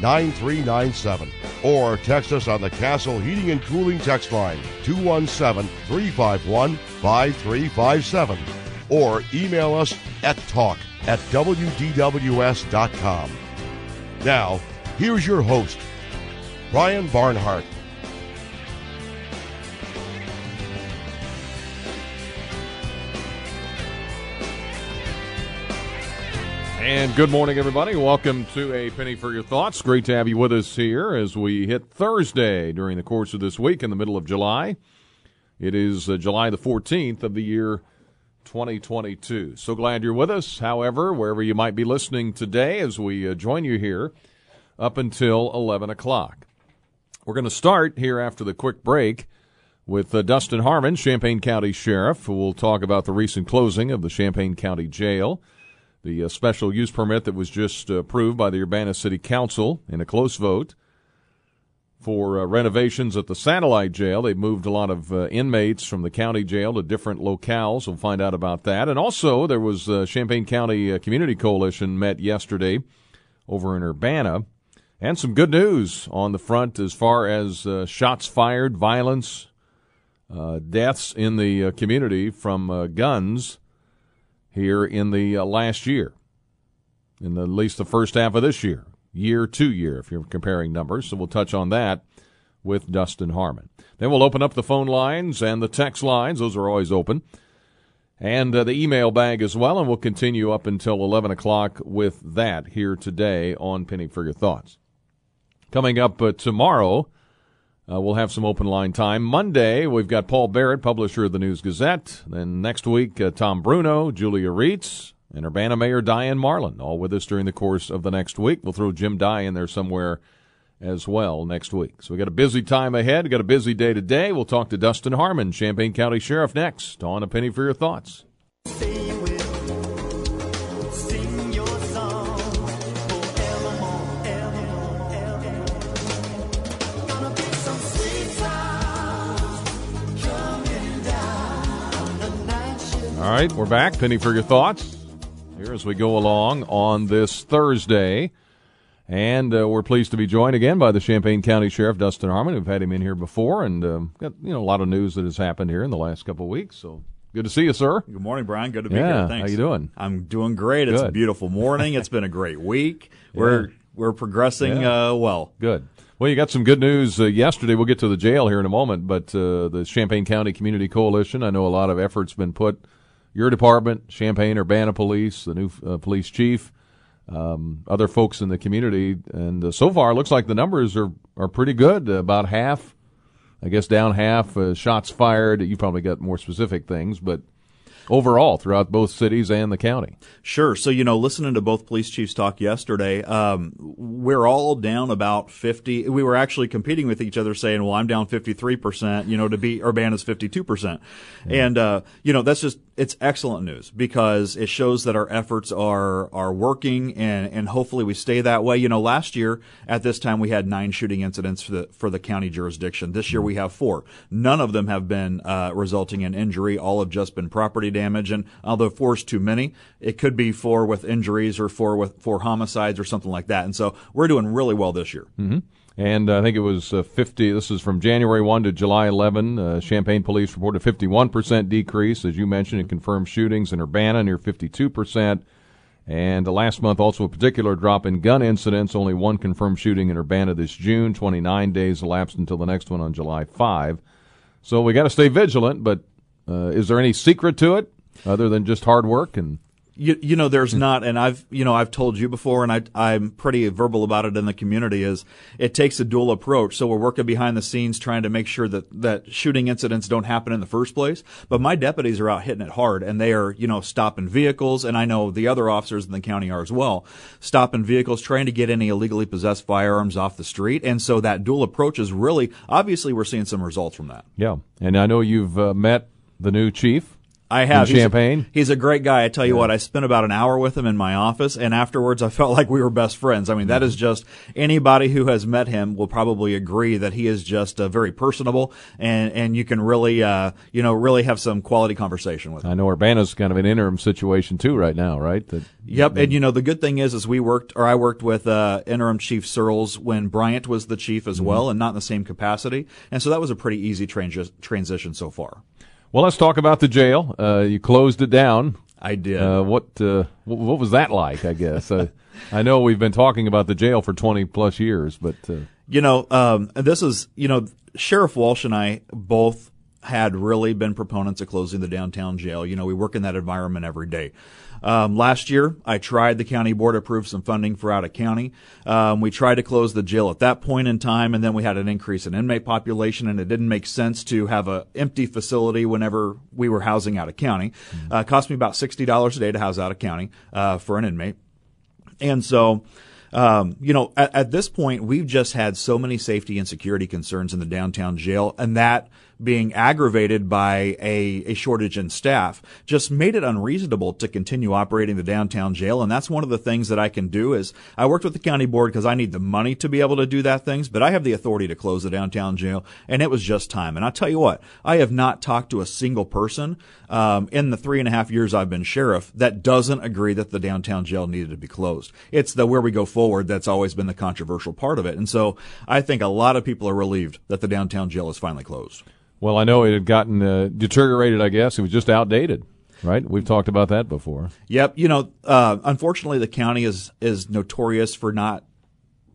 9397. Or text us on the Castle Heating and Cooling text line 217 351 5357. Or email us at talk at WDWS.com. Now, Here's your host, Brian Barnhart. And good morning, everybody. Welcome to A Penny for Your Thoughts. Great to have you with us here as we hit Thursday during the course of this week in the middle of July. It is uh, July the 14th of the year 2022. So glad you're with us. However, wherever you might be listening today as we uh, join you here up until 11 o'clock. We're going to start here after the quick break with uh, Dustin Harmon, Champaign County Sheriff, who will talk about the recent closing of the Champaign County Jail, the uh, special use permit that was just uh, approved by the Urbana City Council in a close vote for uh, renovations at the satellite jail. They've moved a lot of uh, inmates from the county jail to different locales. We'll find out about that. And also, there was uh, Champaign County Community Coalition met yesterday over in Urbana and some good news on the front as far as uh, shots fired, violence, uh, deaths in the uh, community from uh, guns here in the uh, last year, in the, at least the first half of this year, year to year, if you're comparing numbers. So we'll touch on that with Dustin Harmon. Then we'll open up the phone lines and the text lines. Those are always open. And uh, the email bag as well, and we'll continue up until 11 o'clock with that here today on Penny for Your Thoughts. Coming up uh, tomorrow, uh, we'll have some open line time. Monday, we've got Paul Barrett, publisher of the News Gazette. Then next week, uh, Tom Bruno, Julia Rietz, and Urbana Mayor Diane Marlin, all with us during the course of the next week. We'll throw Jim Dey in there somewhere as well next week. So we got a busy time ahead. We got a busy day today. We'll talk to Dustin Harmon, Champaign County Sheriff, next on A Penny for Your Thoughts. All right, we're back. Penny for your thoughts here as we go along on this Thursday. And uh, we're pleased to be joined again by the Champaign County Sheriff, Dustin Harmon. We've had him in here before and um, got you know a lot of news that has happened here in the last couple of weeks. So good to see you, sir. Good morning, Brian. Good to be yeah, here. Thanks. How you doing? I'm doing great. It's a beautiful morning. it's been a great week. We're yeah. we're progressing yeah. uh, well. Good. Well, you got some good news uh, yesterday. We'll get to the jail here in a moment, but uh, the Champaign County Community Coalition. I know a lot of efforts been put your department, Champaign Urbana Police, the new uh, police chief, um, other folks in the community, and uh, so far it looks like the numbers are are pretty good. Uh, about half, I guess, down half uh, shots fired. You probably got more specific things, but overall throughout both cities and the county. Sure. So, you know, listening to both police chiefs talk yesterday, um, we're all down about 50. We were actually competing with each other saying, well, I'm down 53%, you know, to beat Urbana's 52%. And, uh, you know, that's just, it's excellent news because it shows that our efforts are, are working and, and hopefully we stay that way. You know, last year at this time we had nine shooting incidents for the, for the county jurisdiction. This year we have four. None of them have been, uh, resulting in injury. All have just been property damage. And although four's too many, it could be four with injuries or four with four homicides or something like that. And so we're doing really well this year. Mm-hmm. And I think it was uh, 50. This is from January 1 to July 11. Uh, Champaign police reported 51% decrease, as you mentioned, in confirmed shootings in Urbana near 52%, And last month, also a particular drop in gun incidents. Only one confirmed shooting in Urbana this June. 29 days elapsed until the next one on July 5. So we got to stay vigilant. But uh, is there any secret to it other than just hard work and you, you know, there's not, and I've, you know, I've told you before, and I, I'm pretty verbal about it in the community. Is it takes a dual approach. So we're working behind the scenes trying to make sure that that shooting incidents don't happen in the first place. But my deputies are out hitting it hard, and they are, you know, stopping vehicles, and I know the other officers in the county are as well, stopping vehicles, trying to get any illegally possessed firearms off the street. And so that dual approach is really, obviously, we're seeing some results from that. Yeah, and I know you've uh, met the new chief. I have. He's a, he's a great guy. I tell you yeah. what, I spent about an hour with him in my office, and afterwards, I felt like we were best friends. I mean, that is just anybody who has met him will probably agree that he is just uh, very personable, and and you can really, uh, you know, really have some quality conversation with him. I know Urbana's kind of an interim situation too right now, right? That, yep, and you know, the good thing is, is we worked, or I worked with uh, interim Chief Surles when Bryant was the chief as mm-hmm. well, and not in the same capacity, and so that was a pretty easy transi- transition so far. Well, let's talk about the jail. Uh, you closed it down. I did. Uh, what uh, what was that like? I guess uh, I know we've been talking about the jail for twenty plus years, but uh, you know, um, this is you know, Sheriff Walsh and I both had really been proponents of closing the downtown jail. You know, we work in that environment every day. Um, last year, I tried the county board approved some funding for out of county. Um, we tried to close the jail at that point in time, and then we had an increase in inmate population, and it didn't make sense to have an empty facility whenever we were housing out of county. Mm-hmm. Uh, cost me about sixty dollars a day to house out of county uh, for an inmate, and so. Um, you know, at, at, this point, we've just had so many safety and security concerns in the downtown jail, and that being aggravated by a, a shortage in staff just made it unreasonable to continue operating the downtown jail. And that's one of the things that I can do is I worked with the county board because I need the money to be able to do that things, but I have the authority to close the downtown jail. And it was just time. And I'll tell you what, I have not talked to a single person um, in the three and a half years I've been sheriff that doesn't agree that the downtown jail needed to be closed. It's the where we go forward that's always been the controversial part of it. And so I think a lot of people are relieved that the downtown jail is finally closed. Well, I know it had gotten uh, deteriorated. I guess it was just outdated, right? We've talked about that before. Yep. You know, uh, unfortunately, the county is is notorious for not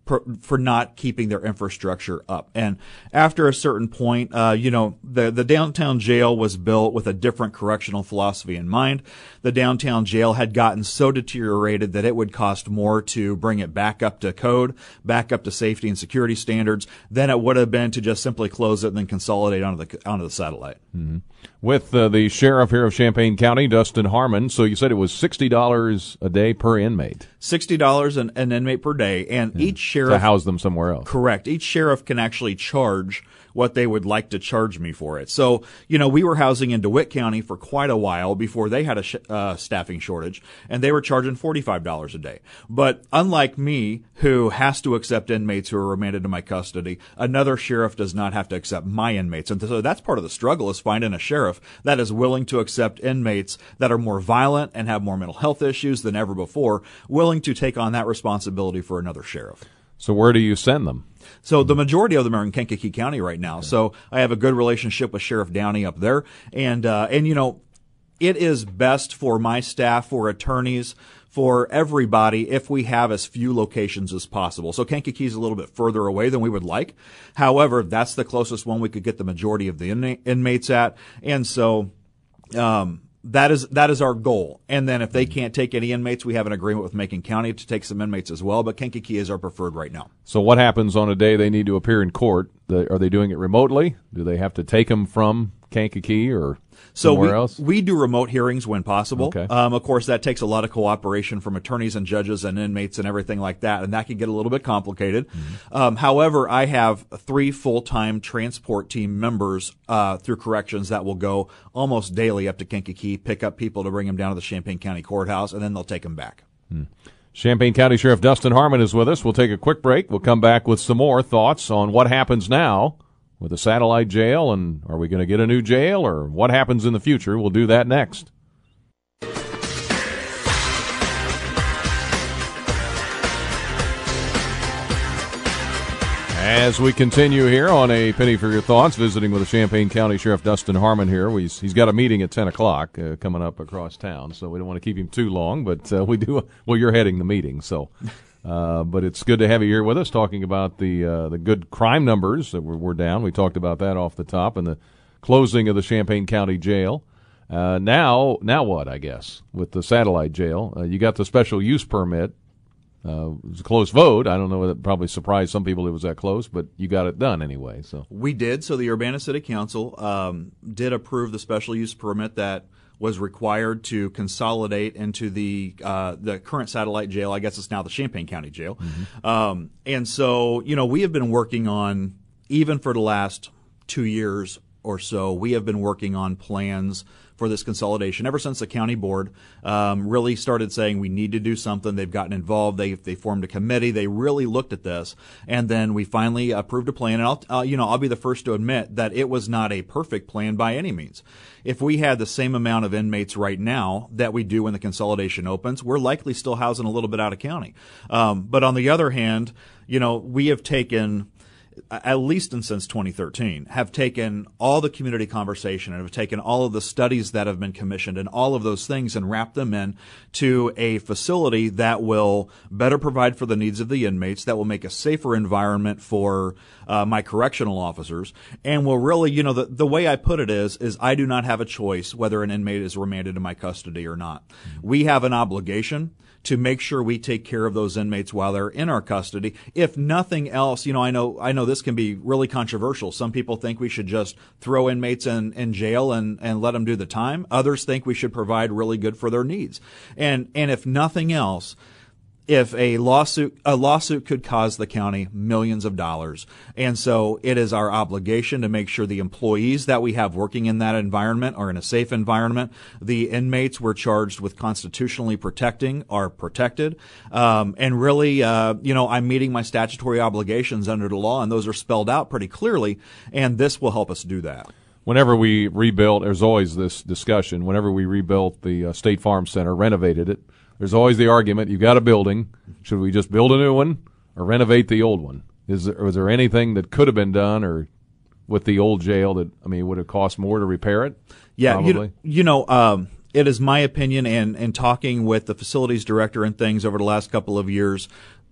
for not keeping their infrastructure up. And after a certain point, uh, you know, the the downtown jail was built with a different correctional philosophy in mind. The downtown jail had gotten so deteriorated that it would cost more to bring it back up to code, back up to safety and security standards than it would have been to just simply close it and then consolidate onto the onto the satellite. Mm-hmm. With uh, the sheriff here of Champaign County, Dustin Harmon. So you said it was sixty dollars a day per inmate. Sixty dollars an, an inmate per day, and yeah. each sheriff to house them somewhere else. Correct. Each sheriff can actually charge what they would like to charge me for it. So, you know, we were housing in DeWitt County for quite a while before they had a sh- uh, staffing shortage, and they were charging $45 a day. But unlike me, who has to accept inmates who are remanded to my custody, another sheriff does not have to accept my inmates. And so that's part of the struggle is finding a sheriff that is willing to accept inmates that are more violent and have more mental health issues than ever before, willing to take on that responsibility for another sheriff. So where do you send them? So the majority of them are in Kankakee County right now. Okay. So I have a good relationship with Sheriff Downey up there, and uh, and you know, it is best for my staff, for attorneys, for everybody if we have as few locations as possible. So Kankakee is a little bit further away than we would like. However, that's the closest one we could get the majority of the inmates at, and so. Um, that is that is our goal. And then if they can't take any inmates, we have an agreement with Macon County to take some inmates as well. But Kankakee is our preferred right now. So what happens on a day they need to appear in court? are they doing it remotely? Do they have to take them from Kankakee or so we, else? we do remote hearings when possible. Okay. Um, of course, that takes a lot of cooperation from attorneys and judges and inmates and everything like that, and that can get a little bit complicated. Mm-hmm. Um, however, I have three full-time transport team members uh, through corrections that will go almost daily up to Kankakee, pick up people to bring them down to the Champaign County Courthouse, and then they'll take them back. Hmm. Champaign County Sheriff Dustin Harmon is with us. We'll take a quick break. We'll come back with some more thoughts on what happens now with a satellite jail, and are we going to get a new jail, or what happens in the future? We'll do that next. As we continue here on a penny for your thoughts, visiting with the Champaign County Sheriff Dustin Harmon here. We, he's got a meeting at ten o'clock uh, coming up across town, so we don't want to keep him too long. But uh, we do. Well, you're heading the meeting, so. Uh, but it's good to have you here with us, talking about the uh, the good crime numbers that we're, we're, down. We talked about that off the top, and the closing of the Champaign County Jail. Uh, now, now what? I guess with the satellite jail, uh, you got the special use permit uh, it was a close vote. I don't know. It probably surprised some people it was that close, but you got it done anyway. So we did. So the Urbana City Council um, did approve the special use permit that was required to consolidate into the uh, the current satellite jail. I guess it's now the Champaign County Jail. Mm-hmm. Um, and so you know we have been working on even for the last two years or so. We have been working on plans for this consolidation ever since the county board um, really started saying we need to do something. They've gotten involved. They they formed a committee. They really looked at this, and then we finally approved a plan. And I'll uh, you know I'll be the first to admit that it was not a perfect plan by any means. If we had the same amount of inmates right now that we do when the consolidation opens, we're likely still housing a little bit out of county. Um, but on the other hand, you know we have taken at least in since 2013, have taken all the community conversation and have taken all of the studies that have been commissioned and all of those things and wrapped them in to a facility that will better provide for the needs of the inmates, that will make a safer environment for uh, my correctional officers, and will really, you know, the, the way I put it is, is I do not have a choice whether an inmate is remanded in my custody or not. We have an obligation to make sure we take care of those inmates while they're in our custody. If nothing else, you know, I know I know this can be really controversial. Some people think we should just throw inmates in, in jail and, and let them do the time. Others think we should provide really good for their needs. And and if nothing else, if a lawsuit a lawsuit could cause the county millions of dollars. And so it is our obligation to make sure the employees that we have working in that environment are in a safe environment. The inmates we're charged with constitutionally protecting are protected. Um, and really uh, you know i'm meeting my statutory obligations under the law and those are spelled out pretty clearly and this will help us do that. Whenever we rebuilt there's always this discussion whenever we rebuilt the uh, state farm center renovated it there's always the argument: you've got a building. Should we just build a new one or renovate the old one? Is there, was there anything that could have been done or with the old jail that I mean would have cost more to repair it? Yeah, you, you, know, um, it is my opinion, and and talking with the facilities director and things over the last couple of years,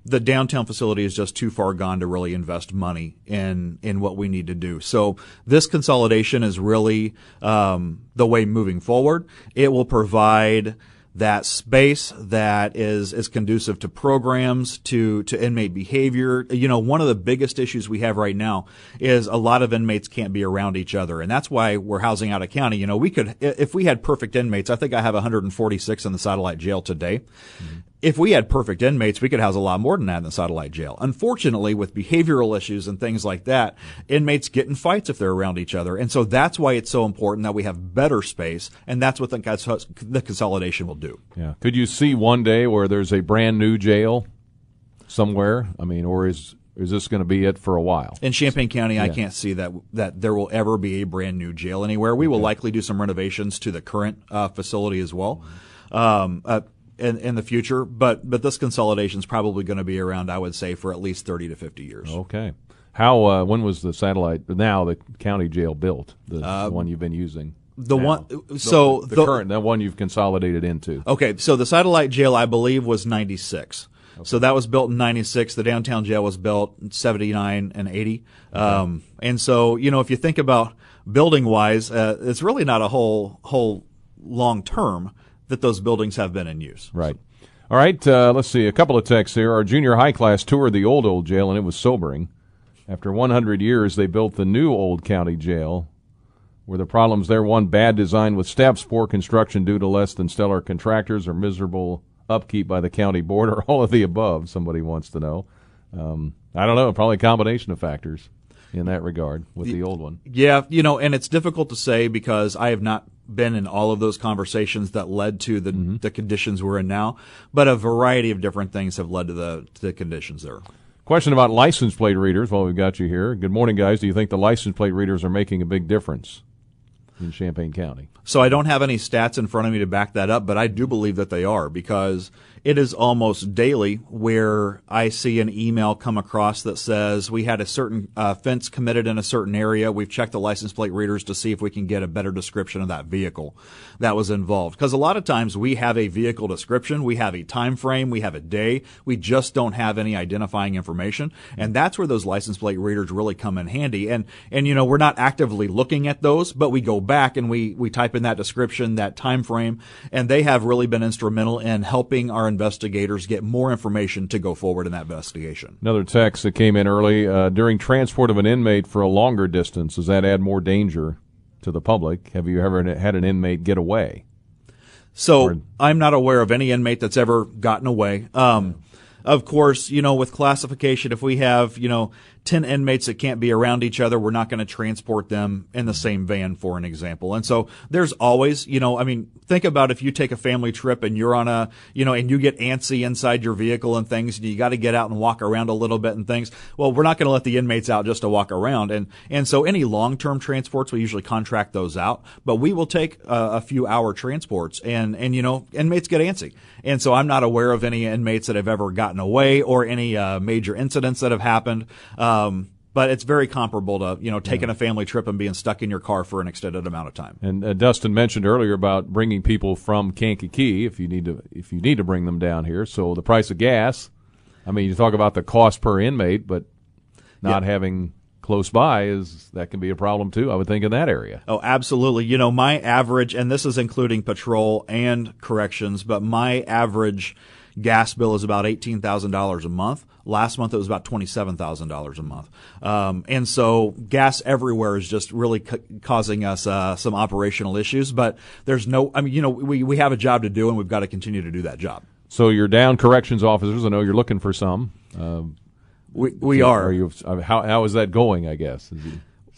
the downtown facility is just too far gone to really invest money in in what we need to do. So this consolidation is really um, the way moving forward. It will provide that space that is is conducive to programs to to inmate behavior. You know one of the biggest issues we have right now is a lot of inmates can't be around each other. And that's why we're housing out of county. You know we could if we had perfect inmates i think i have 146 in the satellite jail today. Mm-hmm if we had perfect inmates, we could house a lot more than that in the satellite jail. Unfortunately, with behavioral issues and things like that, inmates get in fights if they're around each other. And so that's why it's so important that we have better space, and that's what the, the consolidation will do. Yeah. Could you see one day where there's a brand new jail somewhere? I mean, or is is this going to be it for a while? In Champaign County, yeah. I can't see that that there will ever be a brand new jail anywhere. We will likely do some renovations to the current uh, facility as well. Um, uh, in, in the future, but but this consolidation is probably going to be around, I would say, for at least thirty to fifty years. Okay. How uh, when was the satellite now the county jail built the, uh, one you've been using? The now. one so the, the, the, current the one you've consolidated into. Okay, so the satellite jail I believe was ninety six. Okay. So that was built in '96. The downtown jail was built in '79 and '80. Okay. Um, and so, you know, if you think about building wise, uh, it's really not a whole whole long term that those buildings have been in use. Right. All right, uh, let's see. A couple of texts here. Our junior high class toured the old, old jail, and it was sobering. After 100 years, they built the new old county jail. Were the problems there one, bad design with steps, poor construction due to less than stellar contractors, or miserable upkeep by the county board, or all of the above? Somebody wants to know. Um, I don't know. Probably a combination of factors in that regard with the old one. Yeah, you know, and it's difficult to say because I have not been in all of those conversations that led to the mm-hmm. the conditions we're in now, but a variety of different things have led to the to the conditions there. Question about license plate readers. While we've got you here, good morning, guys. Do you think the license plate readers are making a big difference in Champaign County? So I don't have any stats in front of me to back that up, but I do believe that they are because it is almost daily where I see an email come across that says we had a certain uh, fence committed in a certain area. We've checked the license plate readers to see if we can get a better description of that vehicle that was involved. Because a lot of times we have a vehicle description, we have a time frame, we have a day, we just don't have any identifying information, and that's where those license plate readers really come in handy. And and you know we're not actively looking at those, but we go back and we we type in that description, that time frame, and they have really been instrumental in helping our investigators get more information to go forward in that investigation. Another text that came in early uh, during transport of an inmate for a longer distance. Does that add more danger to the public? Have you ever had an inmate get away? So or, I'm not aware of any inmate that's ever gotten away. Um, of course, you know, with classification, if we have, you know, 10 inmates that can't be around each other, we're not going to transport them in the same van, for an example. And so there's always, you know, I mean, think about if you take a family trip and you're on a, you know, and you get antsy inside your vehicle and things, and you got to get out and walk around a little bit and things. Well, we're not going to let the inmates out just to walk around. And, and so any long-term transports, we usually contract those out, but we will take a, a few hour transports and, and, you know, inmates get antsy. And so I'm not aware of any inmates that have ever gotten away or any uh, major incidents that have happened. Um, but it's very comparable to you know taking yeah. a family trip and being stuck in your car for an extended amount of time. And uh, Dustin mentioned earlier about bringing people from Kankakee if you need to if you need to bring them down here. So the price of gas, I mean, you talk about the cost per inmate, but not yeah. having close by is that can be a problem too. I would think in that area. Oh, absolutely. You know, my average, and this is including patrol and corrections, but my average gas bill is about eighteen thousand dollars a month. Last month it was about twenty seven thousand dollars a month, um, and so gas everywhere is just really ca- causing us uh, some operational issues. But there's no, I mean, you know, we we have a job to do, and we've got to continue to do that job. So you're down corrections officers. I know you're looking for some. Uh, we we are. Are you? How how is that going? I guess.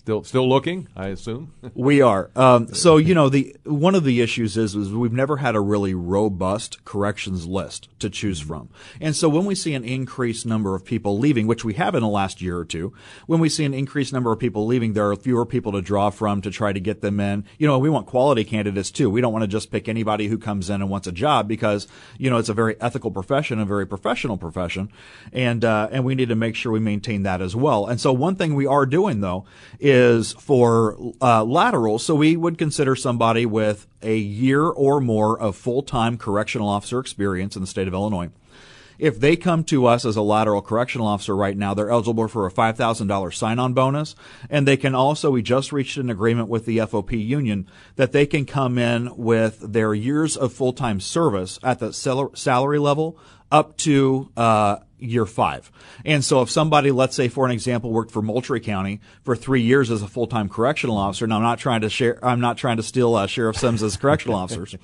Still, still looking, I assume. we are. Um, so you know, the one of the issues is is we've never had a really robust corrections list to choose from, and so when we see an increased number of people leaving, which we have in the last year or two, when we see an increased number of people leaving, there are fewer people to draw from to try to get them in. You know, we want quality candidates too. We don't want to just pick anybody who comes in and wants a job because you know it's a very ethical profession, a very professional profession, and uh, and we need to make sure we maintain that as well. And so one thing we are doing though is is for uh, lateral. So we would consider somebody with a year or more of full-time correctional officer experience in the state of Illinois. If they come to us as a lateral correctional officer right now, they're eligible for a $5,000 sign-on bonus. And they can also, we just reached an agreement with the FOP union that they can come in with their years of full-time service at the salary level up to uh, year five. And so if somebody, let's say for an example, worked for Moultrie County for three years as a full-time correctional officer, now I'm not trying to share, I'm not trying to steal uh, Sheriff Sims's correctional officers,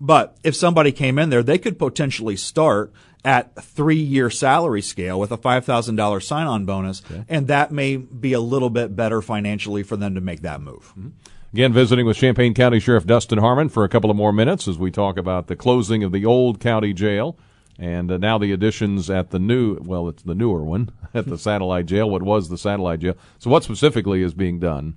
but if somebody came in there, they could potentially start at three-year salary scale with a $5,000 sign-on bonus, okay. and that may be a little bit better financially for them to make that move. Mm-hmm. Again, visiting with Champaign County Sheriff Dustin Harmon for a couple of more minutes as we talk about the closing of the old county jail and uh, now the additions at the new, well, it's the newer one at the satellite jail. What was the satellite jail? So, what specifically is being done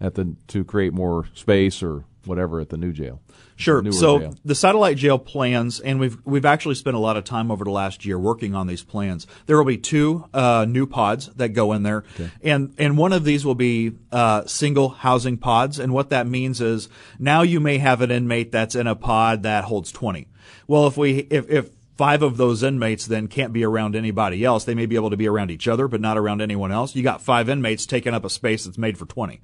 at the to create more space or whatever at the new jail? Sure. So jail. the satellite jail plans, and we've we've actually spent a lot of time over the last year working on these plans. There will be two uh, new pods that go in there, okay. and and one of these will be uh, single housing pods. And what that means is now you may have an inmate that's in a pod that holds twenty. Well, if we if if five of those inmates then can't be around anybody else. They may be able to be around each other, but not around anyone else. You got five inmates taking up a space that's made for 20.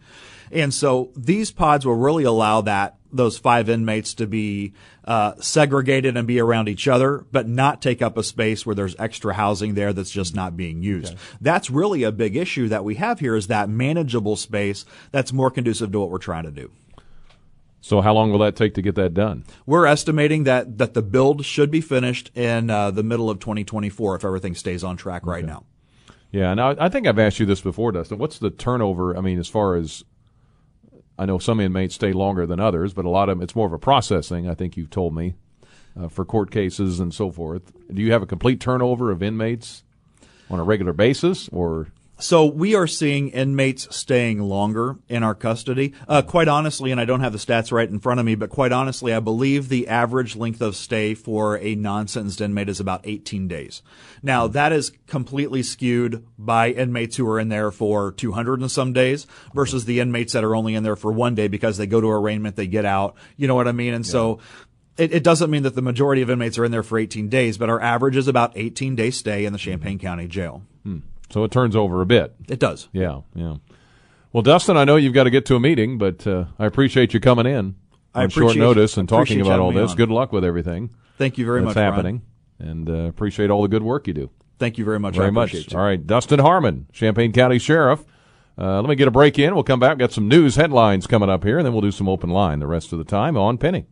And so these pods will really allow that, those five inmates to be, uh, segregated and be around each other, but not take up a space where there's extra housing there that's just not being used. Okay. That's really a big issue that we have here is that manageable space that's more conducive to what we're trying to do. So how long will that take to get that done? We're estimating that that the build should be finished in uh, the middle of 2024 if everything stays on track right now. Yeah, and I, I, think I've asked you this before, Dustin. What's the turnover? I mean, as far as I know, some inmates stay longer than others, but a lot of them, it's more of a processing. I think you've told me uh, for court cases and so forth. Do you have a complete turnover of inmates on a regular basis, or So we are seeing inmates staying longer in our custody. Uh, quite honestly, and I don't have the stats right in front of me, but quite honestly, I believe the average length of stay for a non-sentenced inmate is about 18 days. Now that is completely skewed by inmates who are in there for 200 and some days versus the inmates that are only in there for one day because they go to arraignment, they get out. You know what I mean? And yeah. so it, it, doesn't mean that the majority of inmates are in there for 18 days, but our average is about 18 day stay in the Champaign County Jail. Hmm. So it turns over a bit. It does. Yeah, yeah. Well, Dustin, I know you've got to get to a meeting, but uh, I appreciate you coming in on short notice and talking about all this. Good luck with everything. Thank you very that's much. That's happening, and uh, appreciate all the good work you do. Thank you very much. Very much. You. All right, Dustin Harmon, Champaign County Sheriff. Uh, let me get a break in. We'll come back. Got some news headlines coming up here, and then we'll do some open line the rest of the time on Penny.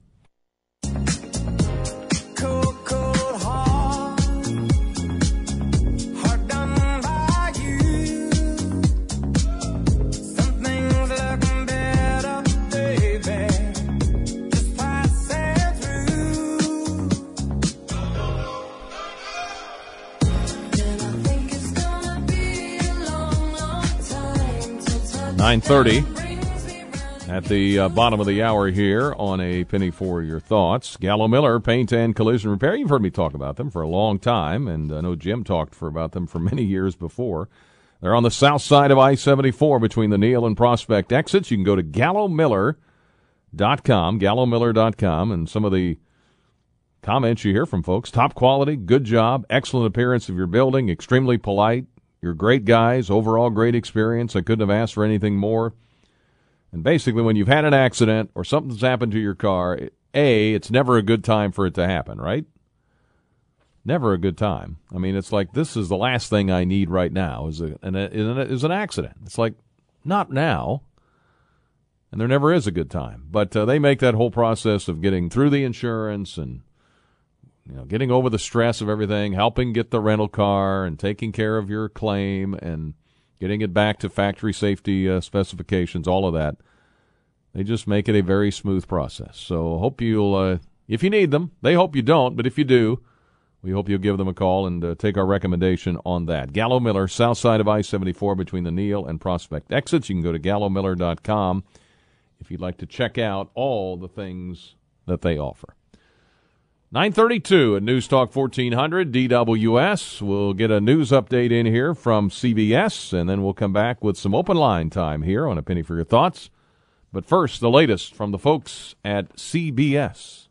9.30 at the uh, bottom of the hour here on a penny for your thoughts. Gallo Miller Paint and Collision Repair. You've heard me talk about them for a long time, and I know Jim talked for about them for many years before. They're on the south side of I-74 between the Neil and Prospect exits. You can go to gallomiller.com, gallomiller.com, and some of the comments you hear from folks. Top quality, good job, excellent appearance of your building, extremely polite, you're great guys, overall great experience. I couldn't have asked for anything more. And basically, when you've had an accident or something's happened to your car, A, it's never a good time for it to happen, right? Never a good time. I mean, it's like this is the last thing I need right now is a, an, is an accident. It's like not now, and there never is a good time. But uh, they make that whole process of getting through the insurance and you know, getting over the stress of everything, helping get the rental car and taking care of your claim and getting it back to factory safety uh, specifications, all of that. They just make it a very smooth process. So hope you'll, uh, if you need them, they hope you don't, but if you do, we hope you'll give them a call and uh, take our recommendation on that. Gallo Miller, south side of I 74 between the Neil and Prospect exits. You can go to gallomiller.com if you'd like to check out all the things that they offer. 932 at News Talk 1400 DWS. We'll get a news update in here from CBS, and then we'll come back with some open line time here on A Penny for Your Thoughts. But first, the latest from the folks at CBS.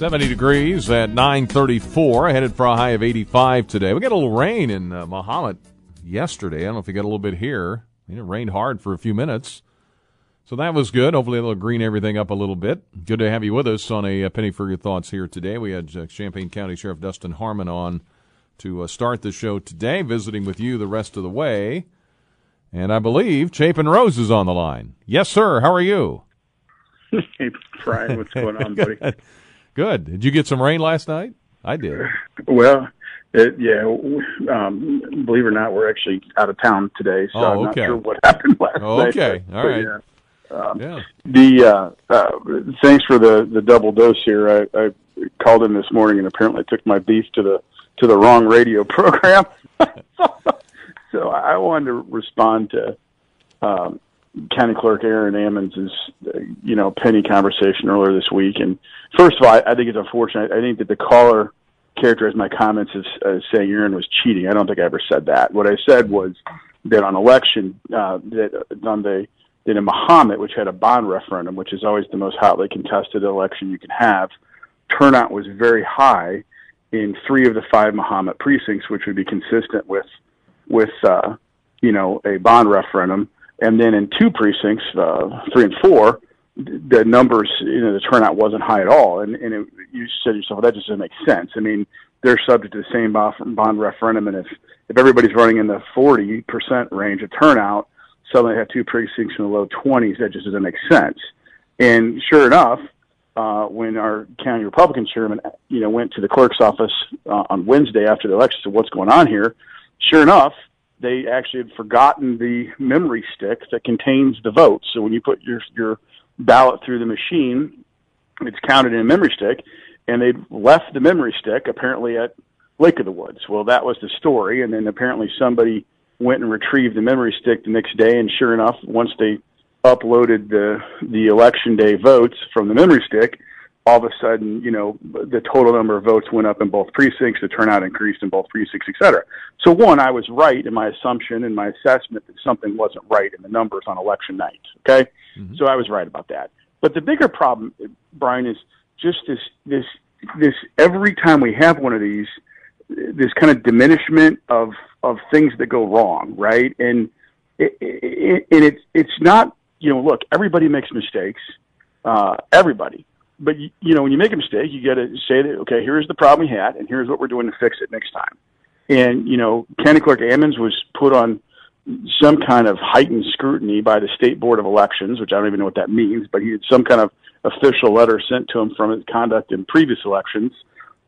70 degrees at 934, headed for a high of 85 today. We got a little rain in uh, Mahomet yesterday. I don't know if you got a little bit here. I mean, it rained hard for a few minutes. So that was good. Hopefully it'll green everything up a little bit. Good to have you with us on a, a penny for your thoughts here today. We had uh, Champaign County Sheriff Dustin Harmon on to uh, start the show today, visiting with you the rest of the way. And I believe Chapin Rose is on the line. Yes, sir. How are you? Hey, Brian, what's going on, buddy? Good. Did you get some rain last night? I did. Well, it, yeah. Um, believe it or not, we're actually out of town today, so oh, I'm not sure what happened last oh, night. Okay, all right. Yeah. Um, yeah. The uh, uh, thanks for the the double dose here. I, I called in this morning and apparently took my beef to the to the wrong radio program. so I wanted to respond to um, County Clerk Aaron Ammons' you know penny conversation earlier this week. And first of all, I, I think it's unfortunate. I think that the caller characterized my comments as, as saying Aaron was cheating. I don't think I ever said that. What I said was that on election uh, that on the that in Mahomet, which had a bond referendum, which is always the most hotly contested election you can have, turnout was very high in three of the five Mahomet precincts, which would be consistent with with uh, you know a bond referendum and then in two precincts, uh, three and four, the numbers, you know, the turnout wasn't high at all. And, and it, you said to yourself, well, that just doesn't make sense. I mean, they're subject to the same bond referendum, and if if everybody's running in the 40% range of turnout, suddenly have two precincts in the low 20s, that just doesn't make sense. And sure enough, uh, when our county Republican chairman, you know, went to the clerk's office uh, on Wednesday after the election, said, "What's going on here?" Sure enough, they actually had forgotten the memory stick that contains the votes. So when you put your your ballot through the machine, it's counted in a memory stick, and they left the memory stick apparently at Lake of the Woods. Well, that was the story, and then apparently somebody went and retrieved the memory stick the next day, and sure enough, once they uploaded the the election day votes from the memory stick, all of a sudden, you know, the total number of votes went up in both precincts, the turnout increased in both precincts, et cetera. So one, I was right in my assumption and my assessment that something wasn't right in the numbers on election night. Okay. Mm-hmm. So I was right about that. But the bigger problem, Brian, is just this, this, this every time we have one of these, this kind of diminishment of, of things that go wrong, right? And, it, it, and it's, it's not, you know, look, everybody makes mistakes. Uh, everybody but you, you know, when you make a mistake, you got to say that okay, here's the problem we had, and here's what we're doing to fix it next time. And you know, County Clerk Ammons was put on some kind of heightened scrutiny by the State Board of Elections, which I don't even know what that means, but he had some kind of official letter sent to him from his conduct in previous elections,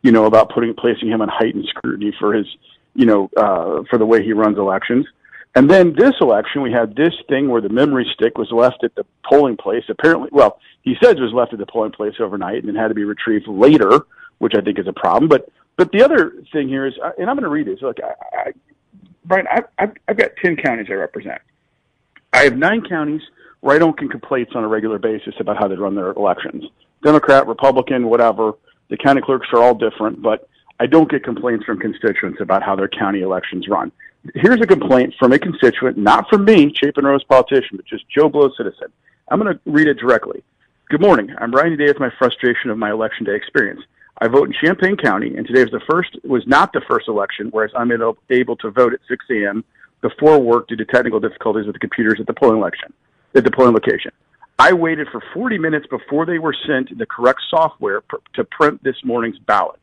you know, about putting placing him on heightened scrutiny for his, you know, uh, for the way he runs elections. And then this election, we had this thing where the memory stick was left at the polling place. Apparently, well, he says it was left at the polling place overnight and then had to be retrieved later, which I think is a problem. But but the other thing here is, and I'm going to read this. Look, I, I, Brian, I, I've, I've got ten counties I represent. I have nine counties where I don't get complaints on a regular basis about how they run their elections. Democrat, Republican, whatever. The county clerks are all different, but I don't get complaints from constituents about how their county elections run here's a complaint from a constituent, not from me, Chapin Rose politician, but just Joe Blow citizen. I'm going to read it directly. Good morning. I'm writing today with my frustration of my election day experience. I vote in Champaign County, and today was the first was not the first election, whereas I'm able to vote at 6 a.m. before work due to technical difficulties with the computers at the polling election at the polling location. I waited for 40 minutes before they were sent the correct software pr- to print this morning's ballots.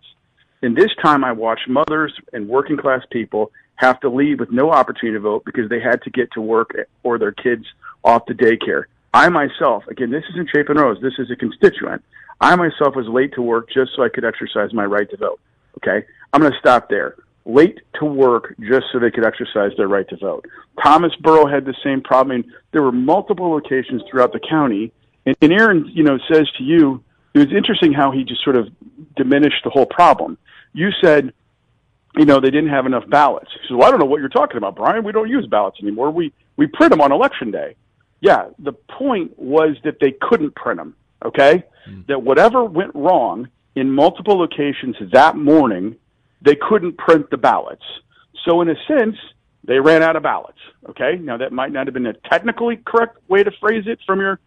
In this time, I watched mothers and working class people have to leave with no opportunity to vote because they had to get to work or their kids off to daycare. I myself, again, this isn't Chapin Rose, this is a constituent. I myself was late to work just so I could exercise my right to vote. Okay? I'm going to stop there. Late to work just so they could exercise their right to vote. Thomasboro had the same problem. There were multiple locations throughout the county. And, and Aaron, you know, says to you, it was interesting how he just sort of diminished the whole problem. You said, you know, they didn't have enough ballots. He says, well, I don't know what you're talking about, Brian. We don't use ballots anymore. We, we print them on election day. Yeah, the point was that they couldn't print them, okay? Mm. That whatever went wrong in multiple locations that morning, they couldn't print the ballots. So in a sense, they ran out of ballots, okay? Now that might not have been a technically correct way to phrase it from your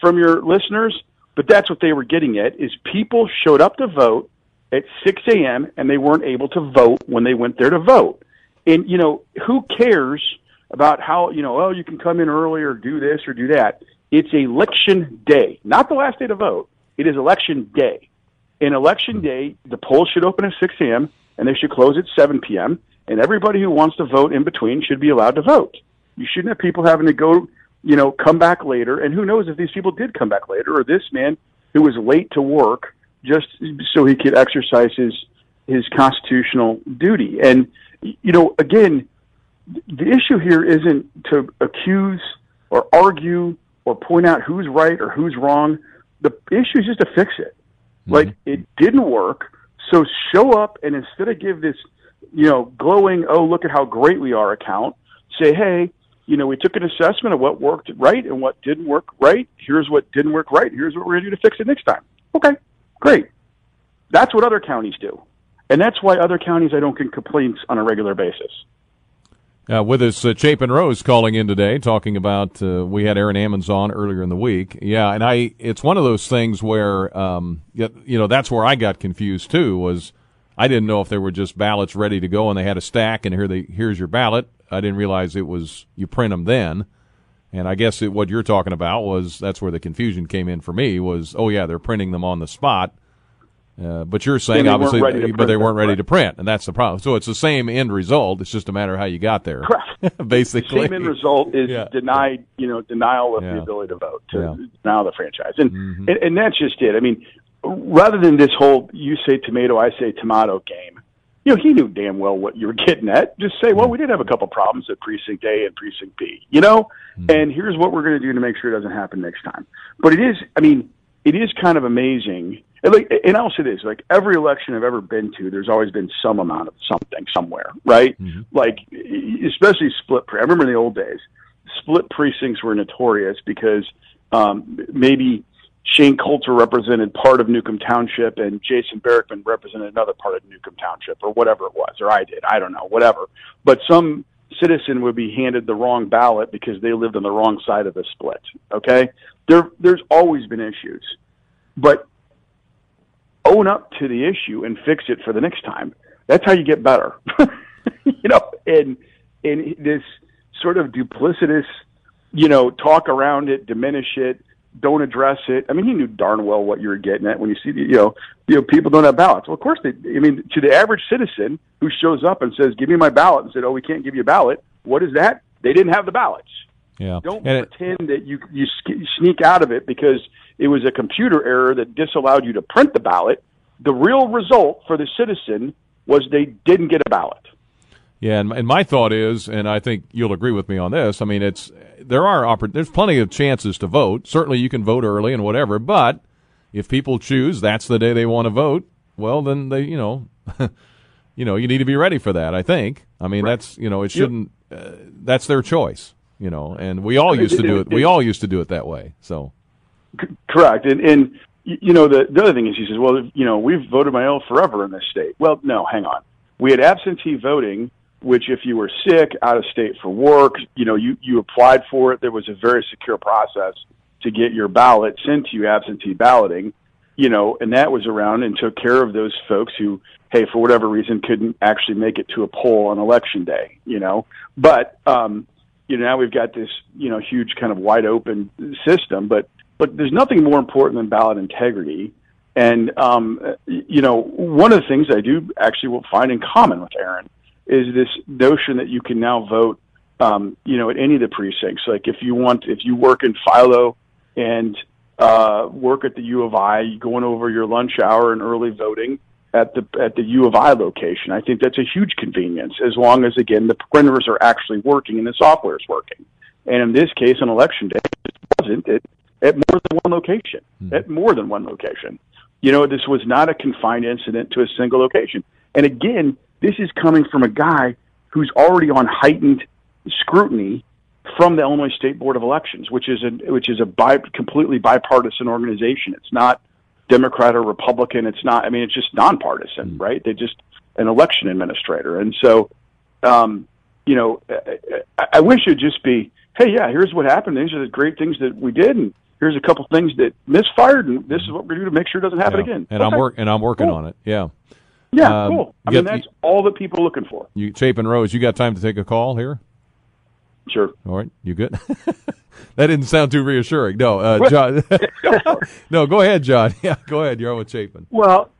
from your listeners, but that's what they were getting at is people showed up to vote at 6 a.m. and they weren't able to vote when they went there to vote. And, you know, who cares about how, you know, oh, you can come in early or do this or do that. It's election day, not the last day to vote. It is election day. In election day, the polls should open at 6 a.m. and they should close at 7 p.m. And everybody who wants to vote in between should be allowed to vote. You shouldn't have people having to go, you know, come back later. And who knows if these people did come back later or this man who was late to work just so he could exercise his his constitutional duty. And you know, again, the issue here isn't to accuse or argue or point out who's right or who's wrong. The issue is just to fix it. Mm-hmm. Like it didn't work, so show up and instead of give this, you know, glowing, oh look at how great we are account, say, hey, you know, we took an assessment of what worked right and what didn't work right. Here's what didn't work right. Here's what we're going to do to fix it next time. Okay, Great. That's what other counties do. And that's why other counties I don't get complaints on a regular basis. Uh, with us, uh, Chapin Rose calling in today, talking about uh, we had Aaron Ammons on earlier in the week. Yeah, and I it's one of those things where um, you know that's where I got confused too. Was I didn't know if they were just ballots ready to go and they had a stack and here they here's your ballot. I didn't realize it was you print them then. And I guess it, what you're talking about was that's where the confusion came in for me was, oh yeah, they're printing them on the spot. Uh, but you're saying obviously, but they weren't ready to print, and that's the problem. So it's the same end result. It's just a matter of how you got there. Correct. Basically, the same end result is yeah. denied. You know, denial of yeah. the ability to vote, to yeah. denial of the franchise, and, mm-hmm. and and that's just it. I mean, rather than this whole "you say tomato, I say tomato" game, you know, he knew damn well what you were getting at. Just say, well, we did have a couple problems at precinct A and precinct B, you know, mm-hmm. and here's what we're going to do to make sure it doesn't happen next time. But it is, I mean, it is kind of amazing. And, like, and I'll say this: like every election I've ever been to, there's always been some amount of something somewhere, right? Mm-hmm. Like, especially split. Pre- I remember in the old days, split precincts were notorious because um, maybe Shane Cultra represented part of Newcomb Township and Jason Barickman represented another part of Newcomb Township or whatever it was, or I did. I don't know, whatever. But some citizen would be handed the wrong ballot because they lived on the wrong side of the split. Okay? There, there's always been issues. But own up to the issue and fix it for the next time. That's how you get better. you know, and, and this sort of duplicitous, you know, talk around it, diminish it, don't address it. I mean, he knew darn well what you were getting at when you see, the, you know, you know, people don't have ballots. Well, of course they. I mean, to the average citizen who shows up and says, "Give me my ballot," and said, "Oh, we can't give you a ballot." What is that? They didn't have the ballots. Yeah. Don't and pretend it, that you you sneak out of it because it was a computer error that disallowed you to print the ballot. The real result for the citizen was they didn't get a ballot. Yeah, and, and my thought is, and I think you'll agree with me on this. I mean, it's there are oppor- there's plenty of chances to vote. Certainly, you can vote early and whatever. But if people choose that's the day they want to vote, well, then they, you know, you know, you need to be ready for that. I think. I mean, right. that's you know, it shouldn't. Uh, that's their choice. You know, and we all used to do it. We all used to do it that way. So. Correct, and and you know the the other thing is he says, well, you know, we've voted mail forever in this state. Well, no, hang on. We had absentee voting which if you were sick, out of state for work, you know, you, you applied for it. There was a very secure process to get your ballot sent to you absentee balloting, you know, and that was around and took care of those folks who, hey, for whatever reason couldn't actually make it to a poll on election day, you know. But um, you know, now we've got this, you know, huge kind of wide open system, but but there's nothing more important than ballot integrity. And um, you know, one of the things I do actually will find in common with Aaron is this notion that you can now vote, um, you know, at any of the precincts. Like if you want, if you work in Philo and uh, work at the U of I, going over your lunch hour and early voting at the at the U of I location. I think that's a huge convenience as long as again the printers are actually working and the software is working. And in this case, on election day, it wasn't it at more than one location. Mm-hmm. At more than one location. You know, this was not a confined incident to a single location. And again, this is coming from a guy who's already on heightened scrutiny from the Illinois State Board of Elections, which is a which is a bi- completely bipartisan organization. It's not Democrat or Republican. It's not. I mean, it's just nonpartisan, mm. right? They're just an election administrator, and so, um, you know, I, I wish it'd just be, hey, yeah, here's what happened. These are the great things that we did, and here's a couple things that misfired, and this is what we're going to do to make sure it doesn't happen yeah. again. And okay. I'm work and I'm working cool. on it. Yeah. Yeah, um, cool. I mean, that's you, all that people are looking for. You, Chapin Rose, you got time to take a call here? Sure. All right, you good? that didn't sound too reassuring. No, uh, John. no, go ahead, John. Yeah, go ahead. You're on with Chapin. Well,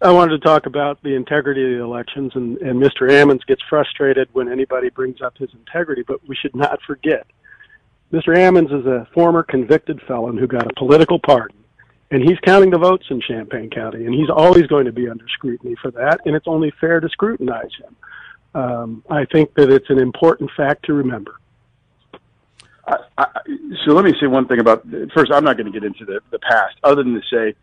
I wanted to talk about the integrity of the elections, and, and Mr. Ammons gets frustrated when anybody brings up his integrity, but we should not forget. Mr. Ammons is a former convicted felon who got a political pardon and he's counting the votes in Champaign County, and he's always going to be under scrutiny for that, and it's only fair to scrutinize him. Um, I think that it's an important fact to remember. I, I, so let me say one thing about first. I'm not going to get into the, the past, other than to say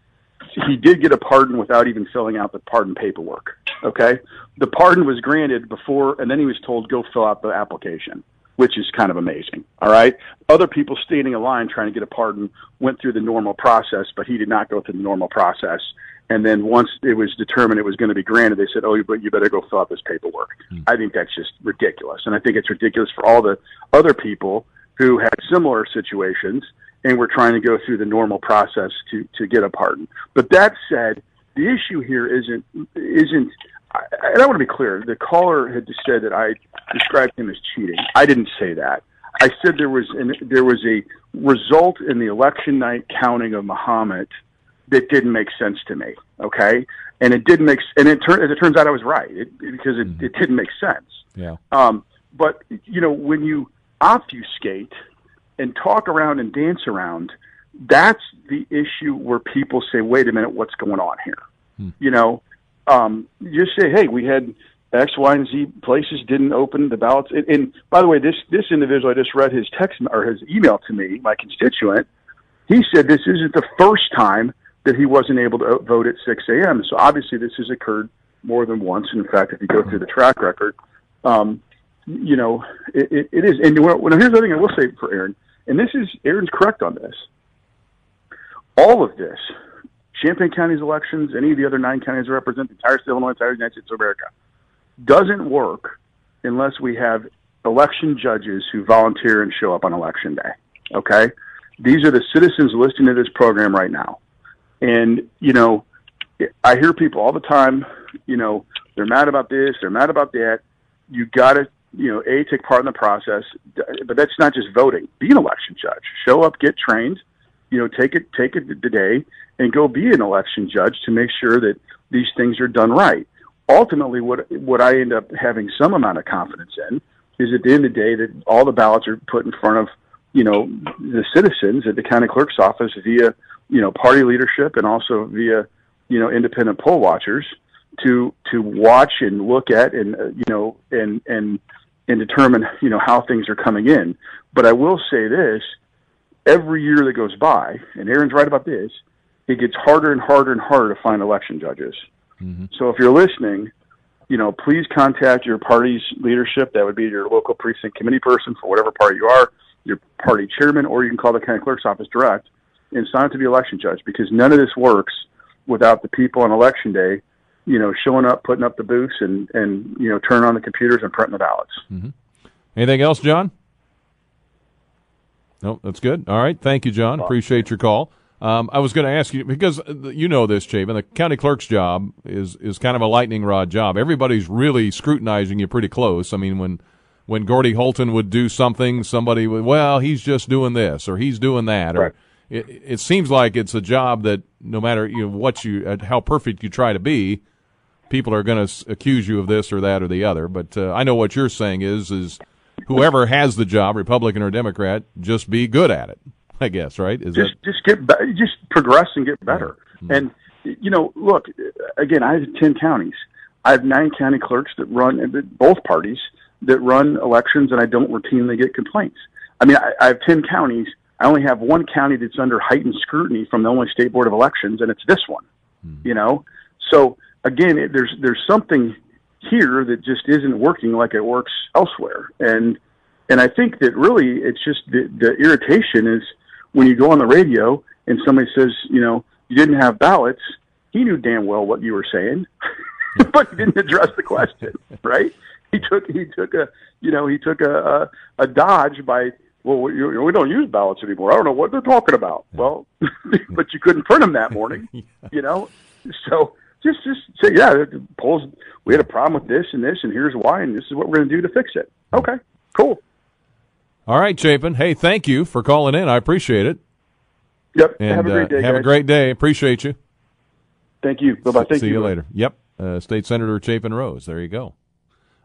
he did get a pardon without even filling out the pardon paperwork. Okay, the pardon was granted before, and then he was told go fill out the application which is kind of amazing. All right. Other people standing in line trying to get a pardon went through the normal process, but he did not go through the normal process. And then once it was determined it was going to be granted, they said, "Oh, but you better go fill out this paperwork." Mm. I think that's just ridiculous, and I think it's ridiculous for all the other people who had similar situations and were trying to go through the normal process to to get a pardon. But that said, the issue here isn't isn't and I want to be clear. The caller had said that I described him as cheating. I didn't say that. I said there was an, there was a result in the election night counting of Mahomet that didn't make sense to me. Okay, and it didn't make and it turns as it turns out I was right it, because it, mm-hmm. it didn't make sense. Yeah. Um, but you know when you obfuscate and talk around and dance around, that's the issue where people say, "Wait a minute, what's going on here?" Hmm. You know, um, just say, hey, we had X, Y, and Z places didn't open the ballots. And, and by the way, this this individual I just read his text or his email to me, my constituent. He said this isn't the first time that he wasn't able to vote at 6 a.m. So obviously this has occurred more than once. And in fact, if you go through the track record, um, you know it, it, it is. And well, here's the thing I will say for Aaron, and this is Aaron's correct on this. All of this, Champaign County's elections, any of the other nine counties that represent the entire state of Illinois, entire United States of America, doesn't work unless we have election judges who volunteer and show up on election day. Okay? These are the citizens listening to this program right now. And, you know, I hear people all the time, you know, they're mad about this, they're mad about that. You got to, you know, A, take part in the process, but that's not just voting. Be an election judge. Show up, get trained, you know, take it, take it today and go be an election judge to make sure that these things are done right ultimately what what I end up having some amount of confidence in is at the end of the day that all the ballots are put in front of you know the citizens at the county clerk's office via you know party leadership and also via you know independent poll watchers to to watch and look at and uh, you know and and and determine you know how things are coming in. But I will say this: every year that goes by, and Aaron's right about this, it gets harder and harder and harder to find election judges. Mm-hmm. So if you're listening, you know, please contact your party's leadership. That would be your local precinct committee person for whatever party you are, your party chairman, or you can call the county clerk's office direct and sign up to be election judge because none of this works without the people on election day, you know, showing up, putting up the booths, and and you know, turning on the computers and printing the ballots. Mm-hmm. Anything else, John? No, that's good. All right, thank you, John. Appreciate your call. Um, I was going to ask you because you know this, Chapin. The county clerk's job is is kind of a lightning rod job. Everybody's really scrutinizing you pretty close. I mean, when when Gordy Holton would do something, somebody would, well, he's just doing this or he's doing that, right. or it, it seems like it's a job that no matter you know what you uh, how perfect you try to be, people are going to accuse you of this or that or the other. But uh, I know what you're saying is is whoever has the job, Republican or Democrat, just be good at it. I guess, right? Is just that... just get just progress and get better. Mm-hmm. And you know, look again. I have ten counties. I have nine county clerks that run both parties that run elections, and I don't routinely get complaints. I mean, I, I have ten counties. I only have one county that's under heightened scrutiny from the only state board of elections, and it's this one. Mm-hmm. You know, so again, it, there's there's something here that just isn't working like it works elsewhere, and and I think that really it's just the, the irritation is when you go on the radio and somebody says, you know, you didn't have ballots, he knew damn well what you were saying, but he didn't address the question, right? He took he took a you know he took a a, a dodge by well we, we don't use ballots anymore. I don't know what they're talking about. Well, but you couldn't print them that morning, you know. So just just say yeah, polls we had a problem with this and this and here's why and this is what we're going to do to fix it. Okay, cool. All right, Chapin. Hey, thank you for calling in. I appreciate it. Yep. And, have a great day. Uh, have guys. a great day. Appreciate you. Thank you. Bye bye. Thank See you. you later. Yep. Uh, State Senator Chapin Rose. There you go.